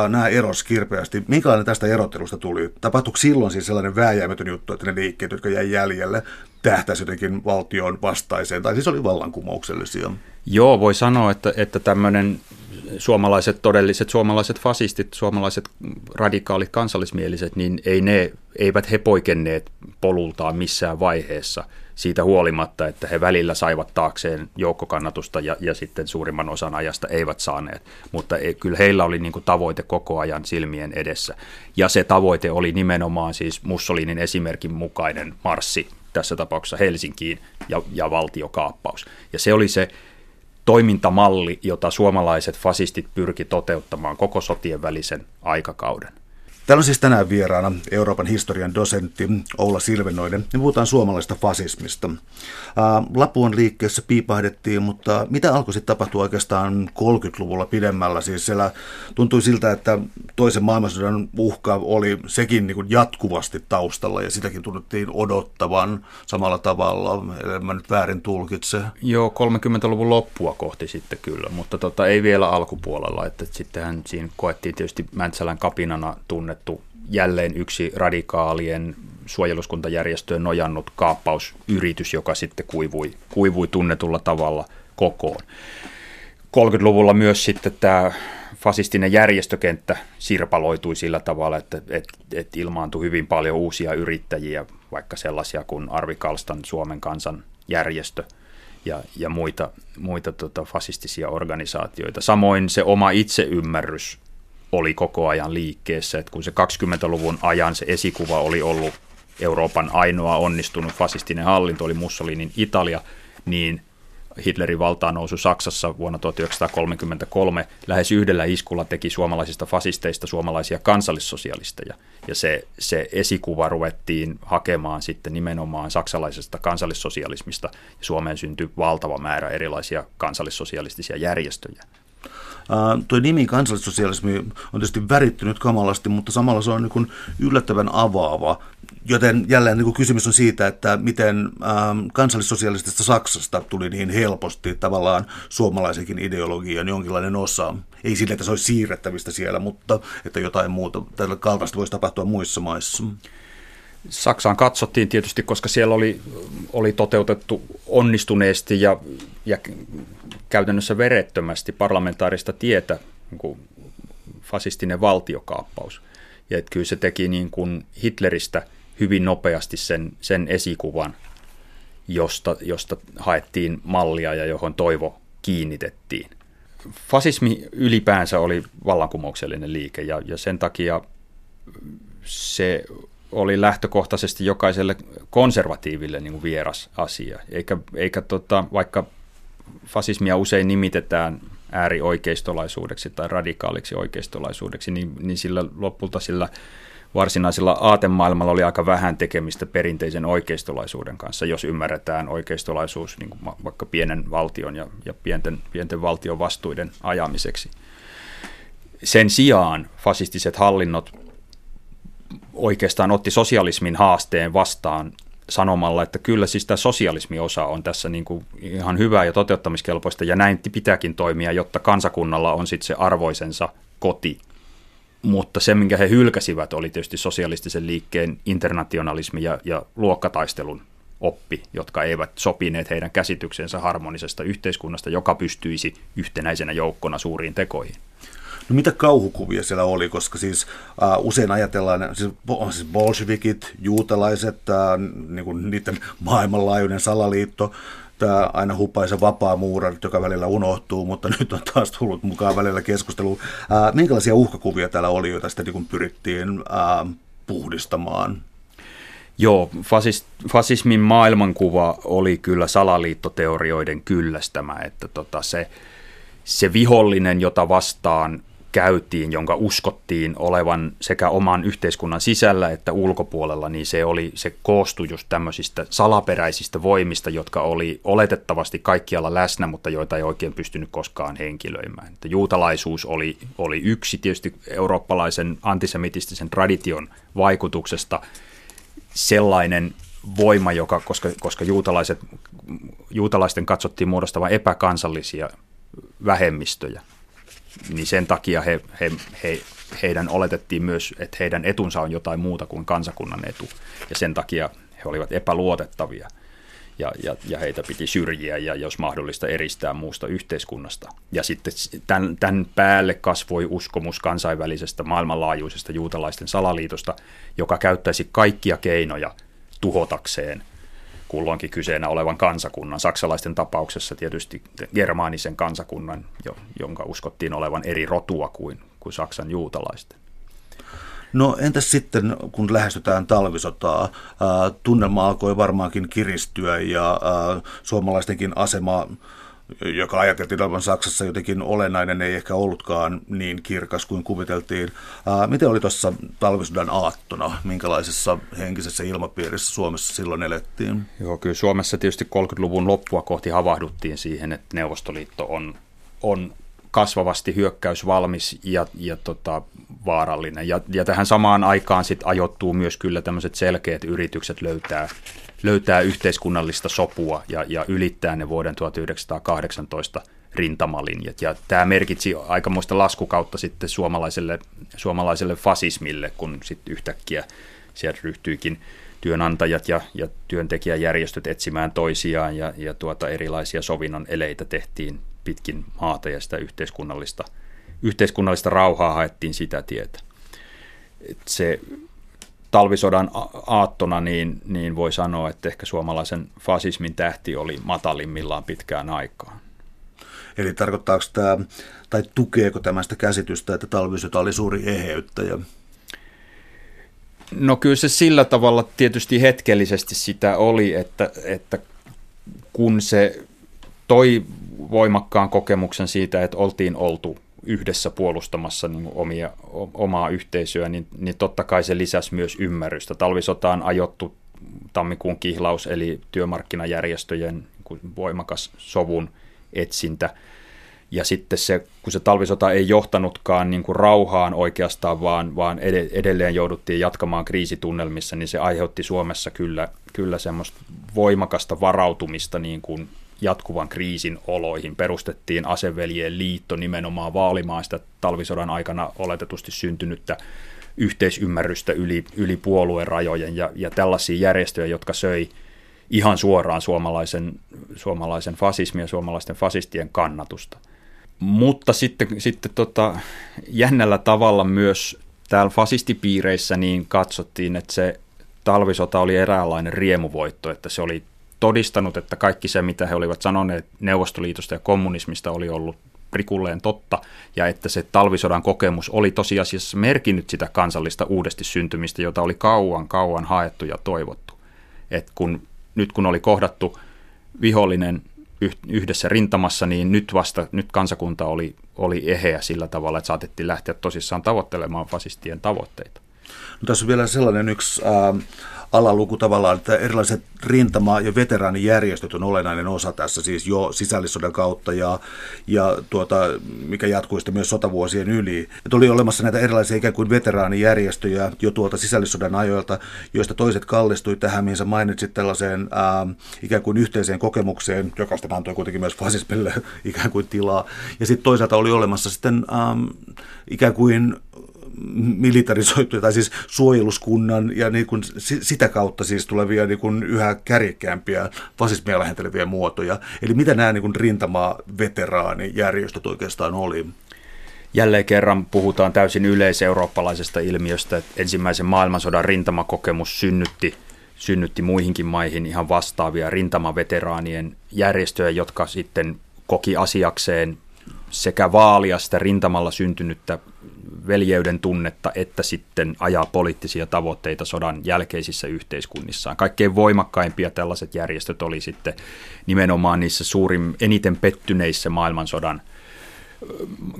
nämä eros kirpeästi. Minkälainen tästä erottelusta tuli? Tapahtuiko silloin siis sellainen vääjäämätön juttu, että ne liikkeet, jotka jäi jäljelle, tähtäisi jotenkin valtion vastaiseen, tai siis oli vallankumouksellisia? Joo, voi sanoa, että, että tämmöinen suomalaiset todelliset suomalaiset fasistit, suomalaiset radikaalit kansallismieliset, niin ei ne, eivät he poikenneet polultaan missään vaiheessa siitä huolimatta, että he välillä saivat taakseen joukkokannatusta ja, ja sitten suurimman osan ajasta eivät saaneet. Mutta ei, kyllä heillä oli niin kuin tavoite koko ajan silmien edessä. Ja se tavoite oli nimenomaan siis Mussolinin esimerkin mukainen marssi tässä tapauksessa Helsinkiin ja, ja valtiokaappaus. Ja se oli se toimintamalli, jota suomalaiset fasistit pyrki toteuttamaan koko sotien välisen aikakauden. Täällä on siis tänään vieraana Euroopan historian dosentti Oula Silvenoinen ja puhutaan suomalaisesta fasismista. Lapuan liikkeessä piipahdettiin, mutta mitä alkoi sitten tapahtua oikeastaan 30-luvulla pidemmällä? Siis siellä tuntui siltä, että toisen maailmansodan uhka oli sekin niin kuin jatkuvasti taustalla ja sitäkin tunnettiin odottavan samalla tavalla, en mä nyt väärin tulkitse. Joo, 30-luvun loppua kohti sitten kyllä, mutta tota, ei vielä alkupuolella, että sittenhän siinä koettiin tietysti Mäntsälän kapinana tunnettu jälleen yksi radikaalien suojeluskuntajärjestöön nojannut kaappausyritys, joka sitten kuivui, kuivui tunnetulla tavalla kokoon. 30-luvulla myös sitten tämä fasistinen järjestökenttä sirpaloitui sillä tavalla, että, että, että ilmaantui hyvin paljon uusia yrittäjiä, vaikka sellaisia kuin Arvi Kalstan Suomen kansan järjestö ja, ja muita, muita tota, fasistisia organisaatioita. Samoin se oma itseymmärrys oli koko ajan liikkeessä, että kun se 20-luvun ajan se esikuva oli ollut Euroopan ainoa onnistunut fasistinen hallinto, oli Mussolinin Italia, niin Hitlerin valtaan nousu Saksassa vuonna 1933 lähes yhdellä iskulla teki suomalaisista fasisteista suomalaisia kansallissosialisteja. Ja se, se esikuva ruvettiin hakemaan sitten nimenomaan saksalaisesta kansallissosialismista. Suomeen syntyi valtava määrä erilaisia kansallissosialistisia järjestöjä. Uh, tuo nimi kansallissosialismi on tietysti värittynyt kamalasti, mutta samalla se on niin yllättävän avaava. Joten jälleen niin kysymys on siitä, että miten ähm, kansallissosialistisesta Saksasta tuli niin helposti tavallaan suomalaisenkin ideologian jonkinlainen osa. Ei sille, että se olisi siirrettävistä siellä, mutta että jotain muuta tällä kaltaista voisi tapahtua muissa maissa. Saksaan katsottiin tietysti, koska siellä oli, oli toteutettu onnistuneesti ja, ja käytännössä verettömästi parlamentaarista tietä niin kuin fasistinen valtiokaappaus. Ja että kyllä se teki niin kuin Hitleristä hyvin nopeasti sen, sen esikuvan, josta, josta haettiin mallia ja johon toivo kiinnitettiin. Fasismi ylipäänsä oli vallankumouksellinen liike ja, ja sen takia se oli lähtökohtaisesti jokaiselle konservatiiville niin kuin vieras asia. Eikä, eikä tota, vaikka fasismia usein nimitetään äärioikeistolaisuudeksi tai radikaaliksi oikeistolaisuudeksi, niin, niin sillä lopulta sillä varsinaisella aatemaailmalla oli aika vähän tekemistä perinteisen oikeistolaisuuden kanssa, jos ymmärretään oikeistolaisuus niin kuin vaikka pienen valtion ja, ja pienten, pienten valtion vastuiden ajamiseksi. Sen sijaan fasistiset hallinnot oikeastaan otti sosialismin haasteen vastaan sanomalla, että kyllä siis tämä sosialismiosa on tässä niin kuin ihan hyvää ja toteuttamiskelpoista ja näin pitääkin toimia, jotta kansakunnalla on sitten se arvoisensa koti. Mutta se, minkä he hylkäsivät, oli tietysti sosialistisen liikkeen internationalismi ja, ja luokkataistelun oppi, jotka eivät sopineet heidän käsityksensä harmonisesta yhteiskunnasta, joka pystyisi yhtenäisenä joukkona suuriin tekoihin. No mitä kauhukuvia siellä oli, koska siis uh, usein ajatellaan, siis, siis bolshevikit, juutalaiset, uh, niin kuin niiden maailmanlaajuinen salaliitto, tämä aina hupaisa vapaa muura, joka välillä unohtuu, mutta nyt on taas tullut mukaan välillä keskustelu. Uh, minkälaisia uhkakuvia täällä oli, joita sitten niin pyrittiin uh, puhdistamaan? Joo, fasist, fasismin maailmankuva oli kyllä salaliittoteorioiden kyllästämä, että tota se, se vihollinen, jota vastaan käytiin, jonka uskottiin olevan sekä oman yhteiskunnan sisällä että ulkopuolella, niin se, oli, se koostui just tämmöisistä salaperäisistä voimista, jotka oli oletettavasti kaikkialla läsnä, mutta joita ei oikein pystynyt koskaan henkilöimään. Että juutalaisuus oli, oli yksi tietysti eurooppalaisen antisemitistisen tradition vaikutuksesta sellainen voima, joka, koska, koska juutalaiset, juutalaisten katsottiin muodostavan epäkansallisia vähemmistöjä, niin sen takia he, he, he, heidän oletettiin myös, että heidän etunsa on jotain muuta kuin kansakunnan etu. Ja sen takia he olivat epäluotettavia ja, ja, ja heitä piti syrjiä ja jos mahdollista eristää muusta yhteiskunnasta. Ja sitten tämän, tämän päälle kasvoi uskomus kansainvälisestä maailmanlaajuisesta juutalaisten salaliitosta, joka käyttäisi kaikkia keinoja tuhotakseen – kulloinkin kyseenä olevan kansakunnan. Saksalaisten tapauksessa tietysti germaanisen kansakunnan, jonka uskottiin olevan eri rotua kuin, kuin Saksan juutalaisten. No entäs sitten, kun lähestytään talvisotaa, tunnelma alkoi varmaankin kiristyä ja suomalaistenkin asema joka ajateltiin olevan Saksassa jotenkin olennainen, ei ehkä ollutkaan niin kirkas kuin kuviteltiin. Ää, miten oli tuossa talvisodan aattona? Minkälaisessa henkisessä ilmapiirissä Suomessa silloin elettiin? Joo, kyllä Suomessa tietysti 30-luvun loppua kohti havahduttiin siihen, että Neuvostoliitto on, on kasvavasti hyökkäysvalmis ja, ja tota, vaarallinen. Ja, ja tähän samaan aikaan sit ajoittuu myös kyllä tämmöiset selkeät yritykset löytää, löytää yhteiskunnallista sopua ja, ja ylittää ne vuoden 1918 rintamalinjat. Ja tämä merkitsi aikamoista laskukautta sitten suomalaiselle, suomalaiselle fasismille, kun sitten yhtäkkiä sieltä ryhtyikin työnantajat ja, ja työntekijäjärjestöt etsimään toisiaan ja, ja tuota erilaisia sovinnon eleitä tehtiin pitkin maata ja sitä yhteiskunnallista, yhteiskunnallista rauhaa haettiin sitä tietä. Et se talvisodan aattona niin, niin voi sanoa, että ehkä suomalaisen fasismin tähti oli matalimmillaan pitkään aikaan. Eli tarkoittaako tämä, tai tukeeko tämä sitä käsitystä, että talvisota oli suuri eheyttäjä? No kyllä se sillä tavalla tietysti hetkellisesti sitä oli, että, että kun se toi voimakkaan kokemuksen siitä, että oltiin oltu yhdessä puolustamassa niin omia, omaa yhteisöä, niin, niin totta kai se lisäsi myös ymmärrystä. Talvisotaan ajottu tammikuun kihlaus, eli työmarkkinajärjestöjen voimakas sovun etsintä. Ja sitten se, kun se talvisota ei johtanutkaan niin kuin rauhaan oikeastaan, vaan, vaan edelleen jouduttiin jatkamaan kriisitunnelmissa, niin se aiheutti Suomessa kyllä, kyllä semmoista voimakasta varautumista niin kuin jatkuvan kriisin oloihin. Perustettiin aseveljien liitto nimenomaan vaalimaan sitä talvisodan aikana oletetusti syntynyttä yhteisymmärrystä yli, yli puolueen rajojen ja, ja tällaisia järjestöjä, jotka söi ihan suoraan suomalaisen, suomalaisen fasismin ja suomalaisten fasistien kannatusta. Mutta sitten, sitten tota, jännällä tavalla myös täällä fasistipiireissä niin katsottiin, että se talvisota oli eräänlainen riemuvoitto, että se oli todistanut, että kaikki se, mitä he olivat sanoneet Neuvostoliitosta ja kommunismista, oli ollut prikulleen totta, ja että se talvisodan kokemus oli tosiasiassa merkinnyt sitä kansallista uudesti syntymistä, jota oli kauan, kauan haettu ja toivottu. Et kun, nyt kun oli kohdattu vihollinen yhdessä rintamassa, niin nyt vasta nyt kansakunta oli, oli eheä sillä tavalla, että saatettiin lähteä tosissaan tavoittelemaan fasistien tavoitteita. No, tässä on vielä sellainen yksi äh, alaluku tavallaan, että erilaiset rintama- ja veteraanijärjestöt on olennainen osa tässä siis jo sisällissodan kautta ja, ja tuota, mikä jatkui sitten myös sotavuosien yli. Että oli olemassa näitä erilaisia ikään kuin veteraanijärjestöjä jo tuolta sisällissodan ajoilta, joista toiset kallistui tähän, mihin sä mainitsit tällaiseen ää, ikään kuin yhteiseen kokemukseen, joka sitten antoi kuitenkin myös fasismille ikään kuin tilaa. Ja sitten toisaalta oli olemassa sitten ää, ikään kuin militarisoituja, tai siis suojeluskunnan ja niin kuin sitä kautta siis tulevia niin kuin yhä kärjekkäämpiä fasismia lähenteleviä muotoja. Eli mitä nämä niin kuin rintama-veteraanijärjestöt oikeastaan oli? Jälleen kerran puhutaan täysin yleiseurooppalaisesta ilmiöstä, että ensimmäisen maailmansodan rintamakokemus synnytti, synnytti muihinkin maihin ihan vastaavia rintamaveteraanien järjestöjä, jotka sitten koki asiakseen sekä vaalia sitä rintamalla syntynyttä veljeyden tunnetta, että sitten ajaa poliittisia tavoitteita sodan jälkeisissä yhteiskunnissaan. Kaikkein voimakkaimpia tällaiset järjestöt oli sitten nimenomaan niissä suurin, eniten pettyneissä maailmansodan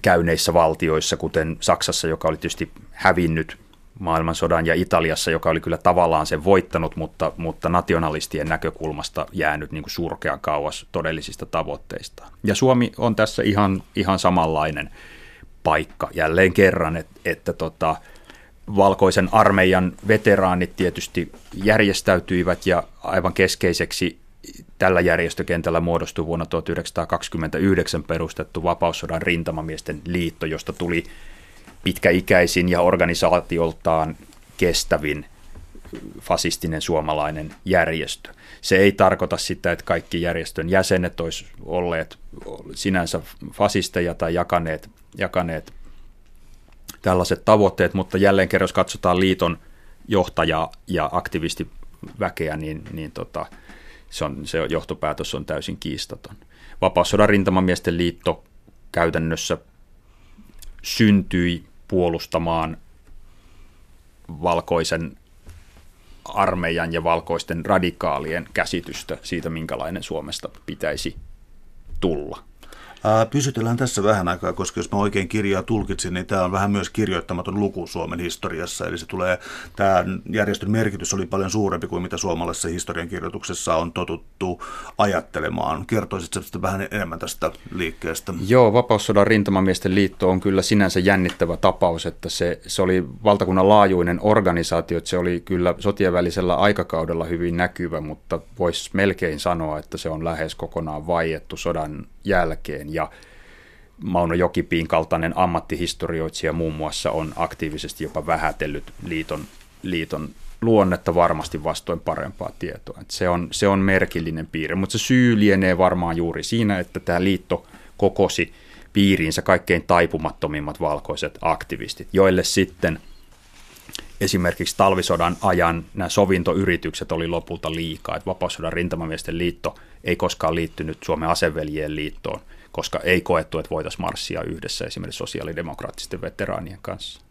käyneissä valtioissa, kuten Saksassa, joka oli tietysti hävinnyt maailmansodan ja Italiassa, joka oli kyllä tavallaan sen voittanut, mutta, mutta nationalistien näkökulmasta jäänyt niin kuin surkean kauas todellisista tavoitteista. Ja Suomi on tässä ihan, ihan samanlainen paikka jälleen kerran, että, että tota, valkoisen armeijan veteraanit tietysti järjestäytyivät ja aivan keskeiseksi tällä järjestökentällä muodostui vuonna 1929 perustettu vapaussodan rintamamiesten liitto, josta tuli pitkäikäisin ja organisaatioltaan kestävin fasistinen suomalainen järjestö. Se ei tarkoita sitä, että kaikki järjestön jäsenet olisivat olleet sinänsä fasisteja tai jakaneet, jakaneet tällaiset tavoitteet, mutta jälleen kerran jos katsotaan liiton johtajaa ja aktivistiväkeä, niin, niin tota, se, on, se johtopäätös on täysin kiistaton. Vapaussodan rintamamiesten liitto käytännössä syntyi puolustamaan valkoisen armeijan ja valkoisten radikaalien käsitystä siitä, minkälainen Suomesta pitäisi tulla. Pysytellään tässä vähän aikaa, koska jos mä oikein kirjaa tulkitsin, niin tämä on vähän myös kirjoittamaton luku Suomen historiassa. Eli se tulee, tämä järjestön merkitys oli paljon suurempi kuin mitä suomalaisessa historiankirjoituksessa on totuttu ajattelemaan. Kertoisitko sitten vähän enemmän tästä liikkeestä? Joo, Vapaussodan rintamamiesten liitto on kyllä sinänsä jännittävä tapaus, että se, se oli valtakunnan laajuinen organisaatio, että se oli kyllä sotien välisellä aikakaudella hyvin näkyvä, mutta voisi melkein sanoa, että se on lähes kokonaan vaiettu sodan jälkeen ja Mauno Jokipiin kaltainen ammattihistorioitsija muun muassa on aktiivisesti jopa vähätellyt liiton, liiton luonnetta varmasti vastoin parempaa tietoa. Et se, on, se on merkillinen piirre, mutta se syy lienee varmaan juuri siinä, että tämä liitto kokosi piiriinsä kaikkein taipumattomimmat valkoiset aktivistit, joille sitten esimerkiksi talvisodan ajan nämä sovintoyritykset oli lopulta liikaa. Että Vapaussodan rintamamiesten liitto ei koskaan liittynyt Suomen aseveljien liittoon – koska ei koettu, että voitaisiin marssia yhdessä esimerkiksi sosiaalidemokraattisten veteraanien kanssa.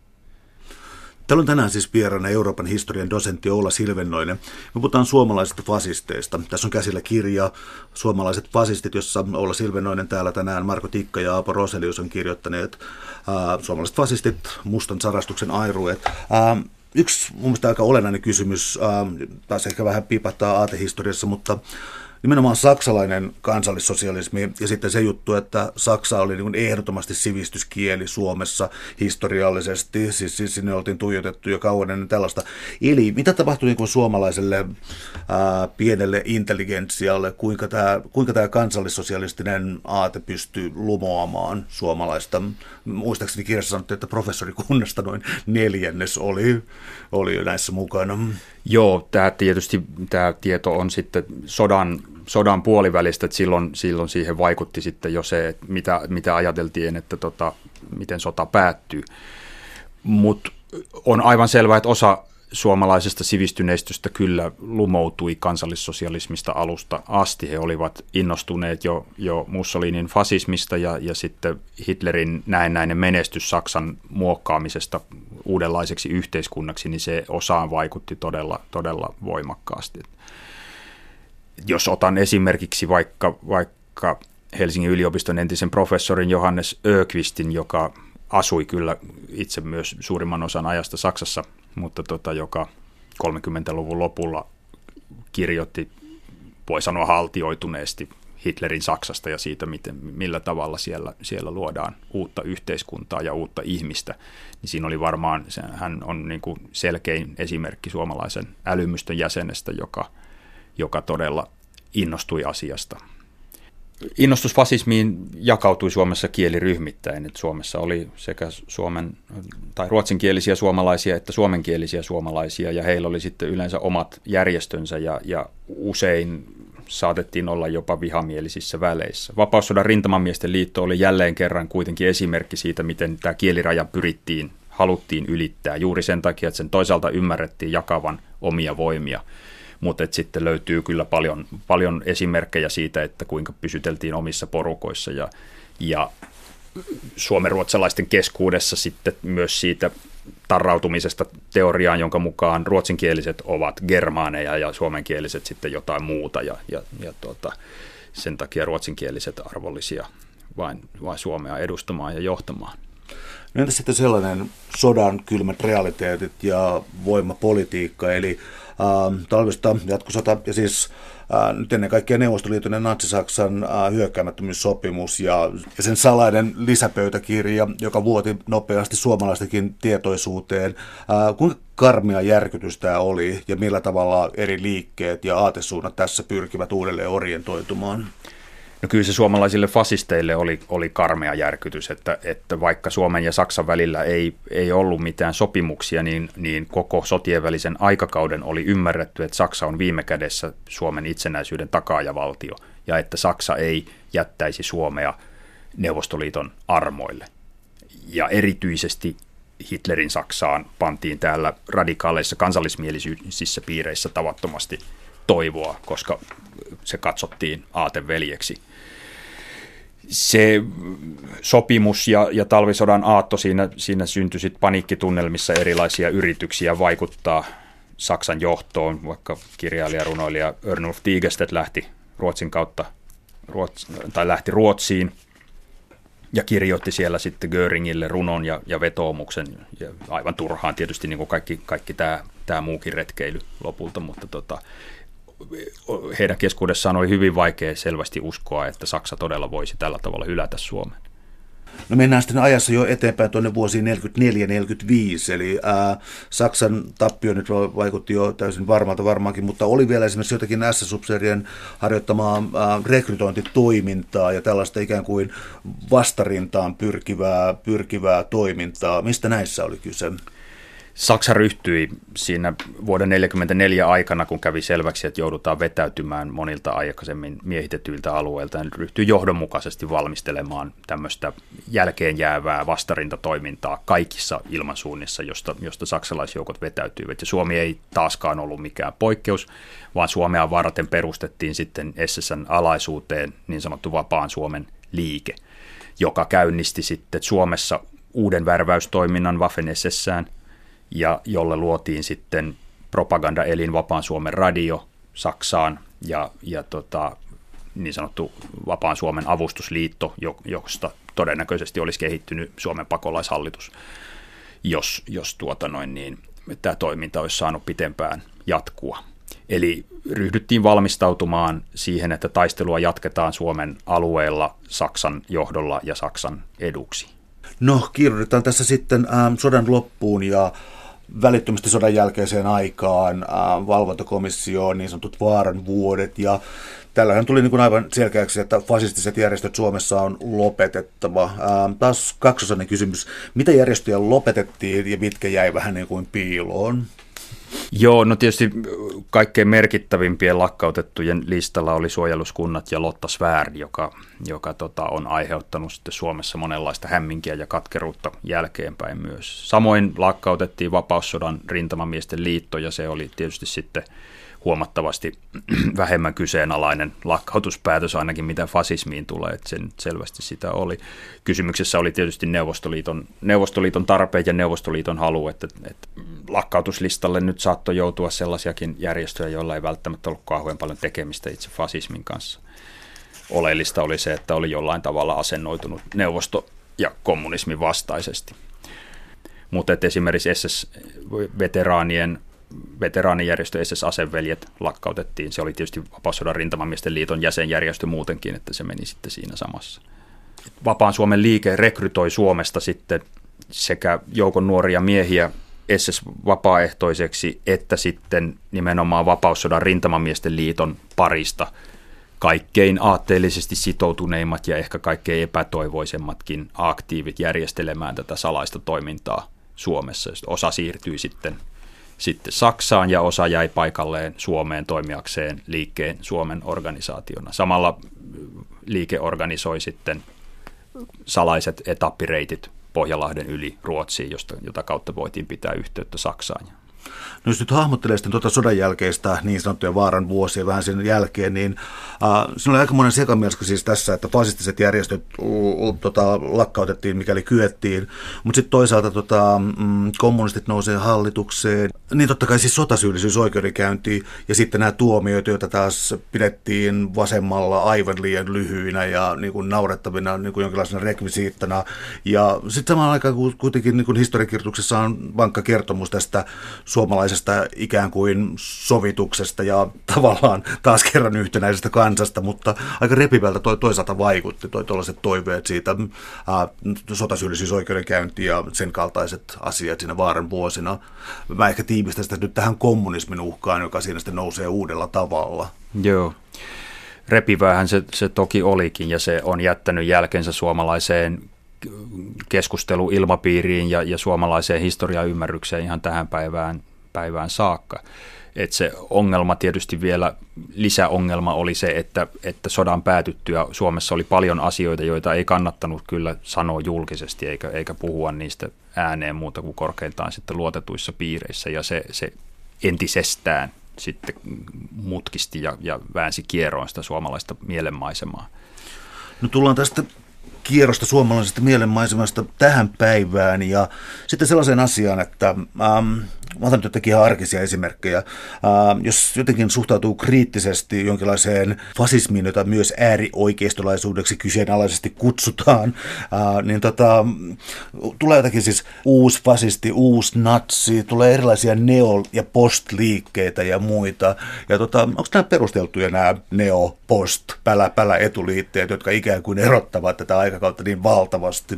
Täällä on tänään siis vieraana Euroopan historian dosentti Oula Silvennoinen. Me puhutaan suomalaisista fasisteista. Tässä on käsillä kirja Suomalaiset fasistit, jossa Oula Silvennoinen täällä tänään, Marko Tikka ja Aapo Roselius on kirjoittaneet ää, Suomalaiset fasistit, mustan sarastuksen airuet. Ää, yksi mun mielestä aika olennainen kysymys, ää, taas ehkä vähän pipattaa aatehistoriassa, mutta nimenomaan saksalainen kansallissosialismi ja sitten se juttu, että Saksa oli niin ehdottomasti sivistyskieli Suomessa historiallisesti, siis, siis sinne oltiin tuijotettu jo kauan ennen tällaista. Eli mitä tapahtui niin kuin suomalaiselle ää, pienelle intelligentsialle, kuinka tämä, kuinka tämä kansallissosialistinen aate pystyy lumoamaan suomalaista? Muistaakseni kirjassa sanottiin, että professorikunnasta noin neljännes oli, oli näissä mukana. Joo, tämä tietysti tämä tieto on sitten sodan, sodan puolivälistä, että silloin, silloin siihen vaikutti sitten jo se, että mitä, mitä ajateltiin, että tota, miten sota päättyy. Mutta on aivan selvää, että osa suomalaisesta sivistyneistöstä kyllä lumoutui kansallissosialismista alusta asti. He olivat innostuneet jo, jo Mussolinin fasismista ja, ja sitten Hitlerin näennäinen menestys Saksan muokkaamisesta uudenlaiseksi yhteiskunnaksi, niin se osaan vaikutti todella, todella voimakkaasti. Jos otan esimerkiksi vaikka, vaikka Helsingin yliopiston entisen professorin Johannes Ökvistin, joka asui kyllä itse myös suurimman osan ajasta Saksassa, mutta tota, joka 30-luvun lopulla kirjoitti, voi sanoa haltioituneesti Hitlerin Saksasta ja siitä, miten, millä tavalla siellä, siellä luodaan uutta yhteiskuntaa ja uutta ihmistä, niin siinä oli varmaan, hän on niin kuin selkein esimerkki suomalaisen älymystön jäsenestä, joka, joka todella innostui asiasta. Innostus fasismiin jakautui Suomessa kieliryhmittäin, että Suomessa oli sekä suomen tai ruotsinkielisiä suomalaisia että suomenkielisiä suomalaisia ja heillä oli sitten yleensä omat järjestönsä ja, ja usein saatettiin olla jopa vihamielisissä väleissä. Vapaussodan rintamamiesten liitto oli jälleen kerran kuitenkin esimerkki siitä, miten tämä kieliraja pyrittiin, haluttiin ylittää juuri sen takia, että sen toisaalta ymmärrettiin jakavan omia voimia. Mutta sitten löytyy kyllä paljon, paljon esimerkkejä siitä, että kuinka pysyteltiin omissa porukoissa ja, ja suomenruotsalaisten keskuudessa sitten myös siitä tarrautumisesta teoriaan, jonka mukaan ruotsinkieliset ovat germaaneja ja suomenkieliset sitten jotain muuta ja, ja, ja tuota, sen takia ruotsinkieliset arvollisia vain, vain Suomea edustamaan ja johtamaan. No entä sitten sellainen sodan kylmät realiteetit ja voimapolitiikka, eli äh, talvista jatkosota ja siis äh, nyt ennen kaikkea Neuvostoliiton ja Natsi-Saksan äh, hyökkäämättömyyssopimus ja, sen salainen lisäpöytäkirja, joka vuoti nopeasti suomalaistenkin tietoisuuteen. Äh, kuinka karmia järkytys tämä oli ja millä tavalla eri liikkeet ja aatesuunnat tässä pyrkivät uudelleen orientoitumaan? No kyllä se suomalaisille fasisteille oli, oli karmea järkytys, että, että vaikka Suomen ja Saksan välillä ei, ei ollut mitään sopimuksia, niin, niin koko sotien välisen aikakauden oli ymmärretty, että Saksa on viime kädessä Suomen itsenäisyyden takaajavaltio ja että Saksa ei jättäisi Suomea Neuvostoliiton armoille. Ja erityisesti Hitlerin Saksaan pantiin täällä radikaaleissa kansallismielisissä piireissä tavattomasti toivoa, koska se katsottiin aateveljeksi. Se sopimus ja, ja talvisodan aatto, siinä, siinä syntyi sitten paniikkitunnelmissa erilaisia yrityksiä vaikuttaa Saksan johtoon, vaikka kirjailija runoilija Ernulf Tigestet lähti Ruotsin kautta Ruotsi, tai lähti Ruotsiin ja kirjoitti siellä sitten Göringille runon ja, ja vetoomuksen, ja aivan turhaan tietysti niin kuin kaikki, kaikki tämä, tämä muukin retkeily lopulta, mutta tota, heidän keskuudessaan oli hyvin vaikea selvästi uskoa, että Saksa todella voisi tällä tavalla hylätä Suomen. No mennään sitten ajassa jo eteenpäin tuonne vuosiin 44-45, eli ää, Saksan tappio nyt vaikutti jo täysin varmalta varmaankin, mutta oli vielä esimerkiksi jotakin S-subserien harjoittamaa ää, rekrytointitoimintaa ja tällaista ikään kuin vastarintaan pyrkivää, pyrkivää toimintaa. Mistä näissä oli kyse? Saksa ryhtyi siinä vuoden 1944 aikana, kun kävi selväksi, että joudutaan vetäytymään monilta aikaisemmin miehitetyiltä alueilta, niin ryhtyi johdonmukaisesti valmistelemaan tämmöistä jälkeen jäävää vastarintatoimintaa kaikissa ilmansuunnissa, josta, josta saksalaisjoukot vetäytyivät. Ja Suomi ei taaskaan ollut mikään poikkeus, vaan Suomea varten perustettiin sitten SSN alaisuuteen niin sanottu Vapaan Suomen liike, joka käynnisti sitten Suomessa uuden värväystoiminnan Waffen SSään, ja jolle luotiin sitten propagandaelin Vapaan Suomen radio Saksaan ja, ja tota, niin sanottu Vapaan Suomen avustusliitto, josta todennäköisesti olisi kehittynyt Suomen pakolaishallitus, jos, jos tuota noin, niin, tämä toiminta olisi saanut pitempään jatkua. Eli ryhdyttiin valmistautumaan siihen, että taistelua jatketaan Suomen alueella Saksan johdolla ja Saksan eduksi. No, kiirutetaan tässä sitten ähm, sodan loppuun ja välittömästi sodan jälkeiseen aikaan äh, valvontakomissioon, niin sanotut vaaran vuodet ja Tällähän tuli niin kuin aivan selkeäksi, että fasistiset järjestöt Suomessa on lopetettava. Ähm, taas kaksosainen kysymys. Mitä järjestöjä lopetettiin ja mitkä jäi vähän niin kuin piiloon? Joo, no tietysti kaikkein merkittävimpien lakkautettujen listalla oli suojeluskunnat ja Lotta Svär, joka, joka tota, on aiheuttanut sitten Suomessa monenlaista hämminkiä ja katkeruutta jälkeenpäin myös. Samoin lakkautettiin Vapaussodan rintamamiesten liitto ja se oli tietysti sitten huomattavasti vähemmän kyseenalainen lakkautuspäätös ainakin mitä fasismiin tulee, että sen selvästi sitä oli. Kysymyksessä oli tietysti Neuvostoliiton, Neuvostoliiton tarpeet ja Neuvostoliiton halu, että, että lakkautuslistalle nyt saattoi joutua sellaisiakin järjestöjä, joilla ei välttämättä ollut kauhean paljon tekemistä itse fasismin kanssa. Oleellista oli se, että oli jollain tavalla asennoitunut neuvosto- ja kommunismin vastaisesti. Mutta esimerkiksi SS-veteraanien veteraanijärjestö SS Aseveljet lakkautettiin. Se oli tietysti Vapaussodan rintamamiesten liiton jäsenjärjestö muutenkin, että se meni sitten siinä samassa. Vapaan Suomen liike rekrytoi Suomesta sitten sekä joukon nuoria miehiä SS-vapaaehtoiseksi, että sitten nimenomaan Vapaussodan rintamamiesten liiton parista kaikkein aatteellisesti sitoutuneimmat ja ehkä kaikkein epätoivoisemmatkin aktiivit järjestelemään tätä salaista toimintaa Suomessa. Osa siirtyi sitten sitten Saksaan ja osa jäi paikalleen Suomeen toimijakseen liikkeen Suomen organisaationa. Samalla liike organisoi sitten salaiset etappireitit Pohjalahden yli Ruotsiin, josta, jota kautta voitiin pitää yhteyttä Saksaan. No jos nyt hahmottelee sitten tuota sodan jälkeistä niin sanottuja vaaran vuosia vähän sen jälkeen, niin äh, siinä oli aika monen sekamelska siis tässä, että fasistiset järjestöt uh, uh, tota, lakkautettiin mikäli kyettiin, mutta sitten toisaalta tota, mm, kommunistit nousee hallitukseen, niin totta kai siis sotasyyllisyys oikeudenkäynti ja sitten nämä tuomioita, joita taas pidettiin vasemmalla aivan liian lyhyinä ja niin kuin naurettavina niin kuin jonkinlaisena rekvisiittana. Ja sitten samaan aikaan kuitenkin niin kuin historiakirjoituksessa on vankka kertomus tästä suomalaisesta ikään kuin sovituksesta ja tavallaan taas kerran yhtenäisestä kansasta, mutta aika repivältä toi, toisaalta vaikutti toi tuollaiset toiveet siitä ää, sotasyyllisyysoikeudenkäynti ja sen kaltaiset asiat siinä vaaran vuosina. Mä ehkä tiivistän sitä nyt tähän kommunismin uhkaan, joka siinä sitten nousee uudella tavalla. Joo. Repiväähän se, se toki olikin ja se on jättänyt jälkensä suomalaiseen keskusteluilmapiiriin ja, ja suomalaiseen historiaymmärrykseen ihan tähän päivään, päivään saakka. Et se ongelma tietysti vielä, lisäongelma oli se, että, että sodan päätyttyä Suomessa oli paljon asioita, joita ei kannattanut kyllä sanoa julkisesti eikä, eikä puhua niistä ääneen muuta kuin korkeintaan sitten luotetuissa piireissä ja se, se entisestään sitten mutkisti ja, ja väänsi kieroon sitä suomalaista mielenmaisemaa. No tullaan tästä kierrosta suomalaisesta mielenmaisemasta tähän päivään ja sitten sellaiseen asiaan, että ähm, Mä otan nyt ihan arkisia esimerkkejä. Uh, jos jotenkin suhtautuu kriittisesti jonkinlaiseen fasismiin, jota myös äärioikeistolaisuudeksi kyseenalaisesti kutsutaan, uh, niin tota, tulee jotakin siis uusi fasisti, uusi natsi, tulee erilaisia neo- ja postliikkeitä ja muita. Ja tota, onko nämä perusteltuja nämä neo, post, pälä, pälä etuliitteet, jotka ikään kuin erottavat tätä aikakautta niin valtavasti?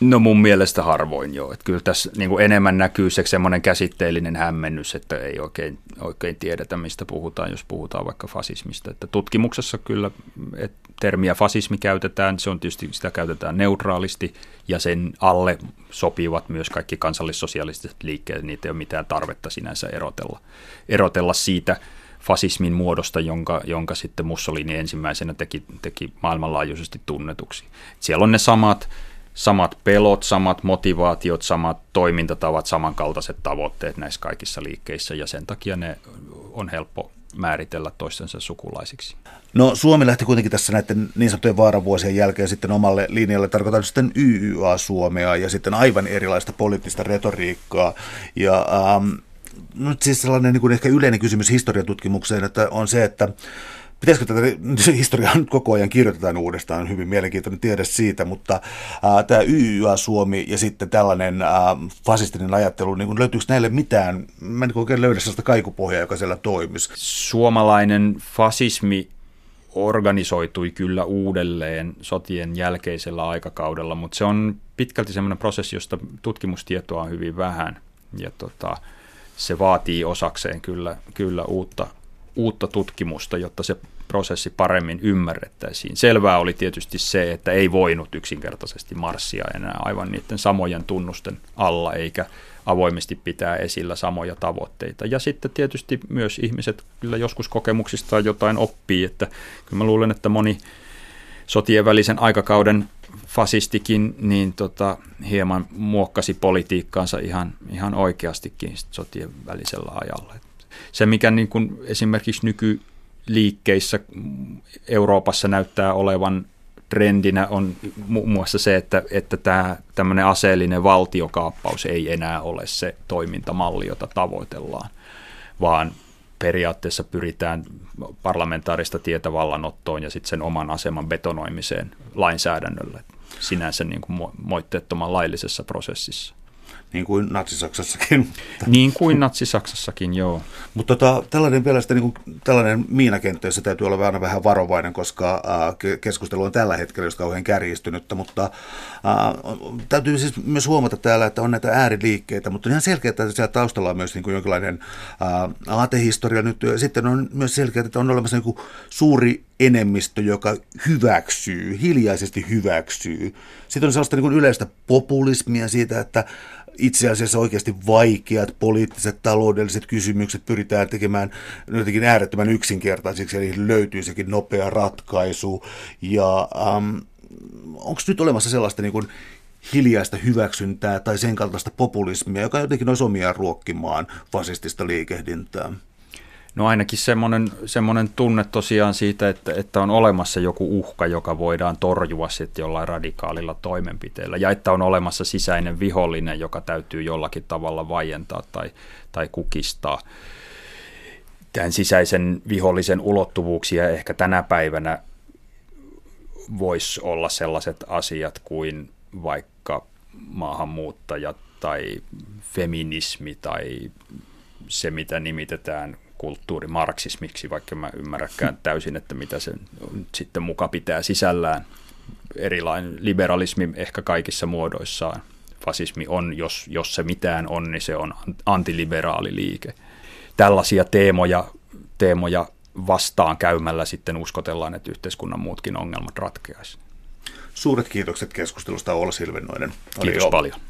No mun mielestä harvoin joo. Että kyllä tässä niin kuin enemmän näkyy se semmoinen käsitteellinen hämmennys, että ei oikein, oikein tiedetä, mistä puhutaan, jos puhutaan vaikka fasismista. Että tutkimuksessa kyllä että termiä fasismi käytetään, se on tietysti, sitä käytetään neutraalisti ja sen alle sopivat myös kaikki kansallissosialistiset liikkeet, niitä ei ole mitään tarvetta sinänsä erotella, erotella siitä fasismin muodosta, jonka, jonka sitten Mussolini ensimmäisenä teki, teki maailmanlaajuisesti tunnetuksi. Siellä on ne samat samat pelot, samat motivaatiot, samat toimintatavat, samankaltaiset tavoitteet näissä kaikissa liikkeissä ja sen takia ne on helppo määritellä toistensa sukulaisiksi. No Suomi lähti kuitenkin tässä näiden niin sanottujen vaaravuosien jälkeen sitten omalle linjalle, tarkoitan sitten YYA-Suomea ja sitten aivan erilaista poliittista retoriikkaa. Ja ähm, nyt siis sellainen niin kuin ehkä yleinen kysymys historiatutkimukseen, että on se, että Pitäisikö tätä historiaa nyt koko ajan kirjoitetaan uudestaan, hyvin mielenkiintoinen tiedä siitä, mutta äh, tämä YYA Suomi ja sitten tällainen äh, fasistinen ajattelu, niin löytyykö näille mitään, mä en oikein löydä sellaista kaikupohjaa, joka siellä toimisi. Suomalainen fasismi organisoitui kyllä uudelleen sotien jälkeisellä aikakaudella, mutta se on pitkälti sellainen prosessi, josta tutkimustietoa on hyvin vähän ja tota, se vaatii osakseen kyllä, kyllä uutta, uutta tutkimusta, jotta se prosessi paremmin ymmärrettäisiin. Selvää oli tietysti se, että ei voinut yksinkertaisesti marssia enää aivan niiden samojen tunnusten alla, eikä avoimesti pitää esillä samoja tavoitteita. Ja sitten tietysti myös ihmiset kyllä joskus kokemuksistaan jotain oppii, että kyllä mä luulen, että moni sotien välisen aikakauden fasistikin niin tota, hieman muokkasi politiikkaansa ihan, ihan oikeastikin sotien välisellä ajalla. Se, mikä niin kuin esimerkiksi nykyliikkeissä Euroopassa näyttää olevan trendinä on muun muassa se, että, että tämä tämmöinen aseellinen valtiokaappaus ei enää ole se toimintamalli, jota tavoitellaan, vaan periaatteessa pyritään parlamentaarista tietä vallanottoon ja sitten sen oman aseman betonoimiseen lainsäädännöllä sinänsä niin kuin moitteettoman laillisessa prosessissa. Niin kuin Natsi-Saksassakin. Niin kuin Natsi-Saksassakin, joo. Mutta tota, tällainen vielä sitten, niin kuin, tällainen miinakenttä, jossa täytyy olla aina vähän varovainen, koska äh, keskustelu on tällä hetkellä just kauhean kärjistynyttä, mutta äh, täytyy siis myös huomata täällä, että on näitä ääriliikkeitä, mutta on ihan selkeää, että siellä taustalla on myös niin kuin jonkinlainen äh, aatehistoria nyt. Sitten on myös selkeää, että on olemassa niin kuin suuri enemmistö, joka hyväksyy, hiljaisesti hyväksyy. Sitten on sellaista niin kuin yleistä populismia siitä, että itse asiassa oikeasti vaikeat poliittiset, taloudelliset kysymykset pyritään tekemään jotenkin äärettömän yksinkertaisiksi, eli löytyy sekin nopea ratkaisu. Ja ähm, onko nyt olemassa sellaista niin kuin hiljaista hyväksyntää tai sen kaltaista populismia, joka jotenkin olisi omiaan ruokkimaan fasistista liikehdintää? No ainakin semmoinen, semmoinen tunne tosiaan siitä, että, että on olemassa joku uhka, joka voidaan torjua sitten jollain radikaalilla toimenpiteellä, ja että on olemassa sisäinen vihollinen, joka täytyy jollakin tavalla vaientaa tai, tai kukistaa. Tämän sisäisen vihollisen ulottuvuuksia ehkä tänä päivänä voisi olla sellaiset asiat kuin vaikka maahanmuuttajat tai feminismi tai se, mitä nimitetään kulttuurimarksismiksi, vaikka mä ymmärräkään täysin, että mitä se sitten muka pitää sisällään. Erilainen liberalismi ehkä kaikissa muodoissaan. Fasismi on, jos, jos se mitään on, niin se on antiliberaali liike. Tällaisia teemoja, teemoja vastaan käymällä sitten uskotellaan, että yhteiskunnan muutkin ongelmat ratkeaisivat. Suuret kiitokset keskustelusta Olla Silvennoinen. Kiitos paljon.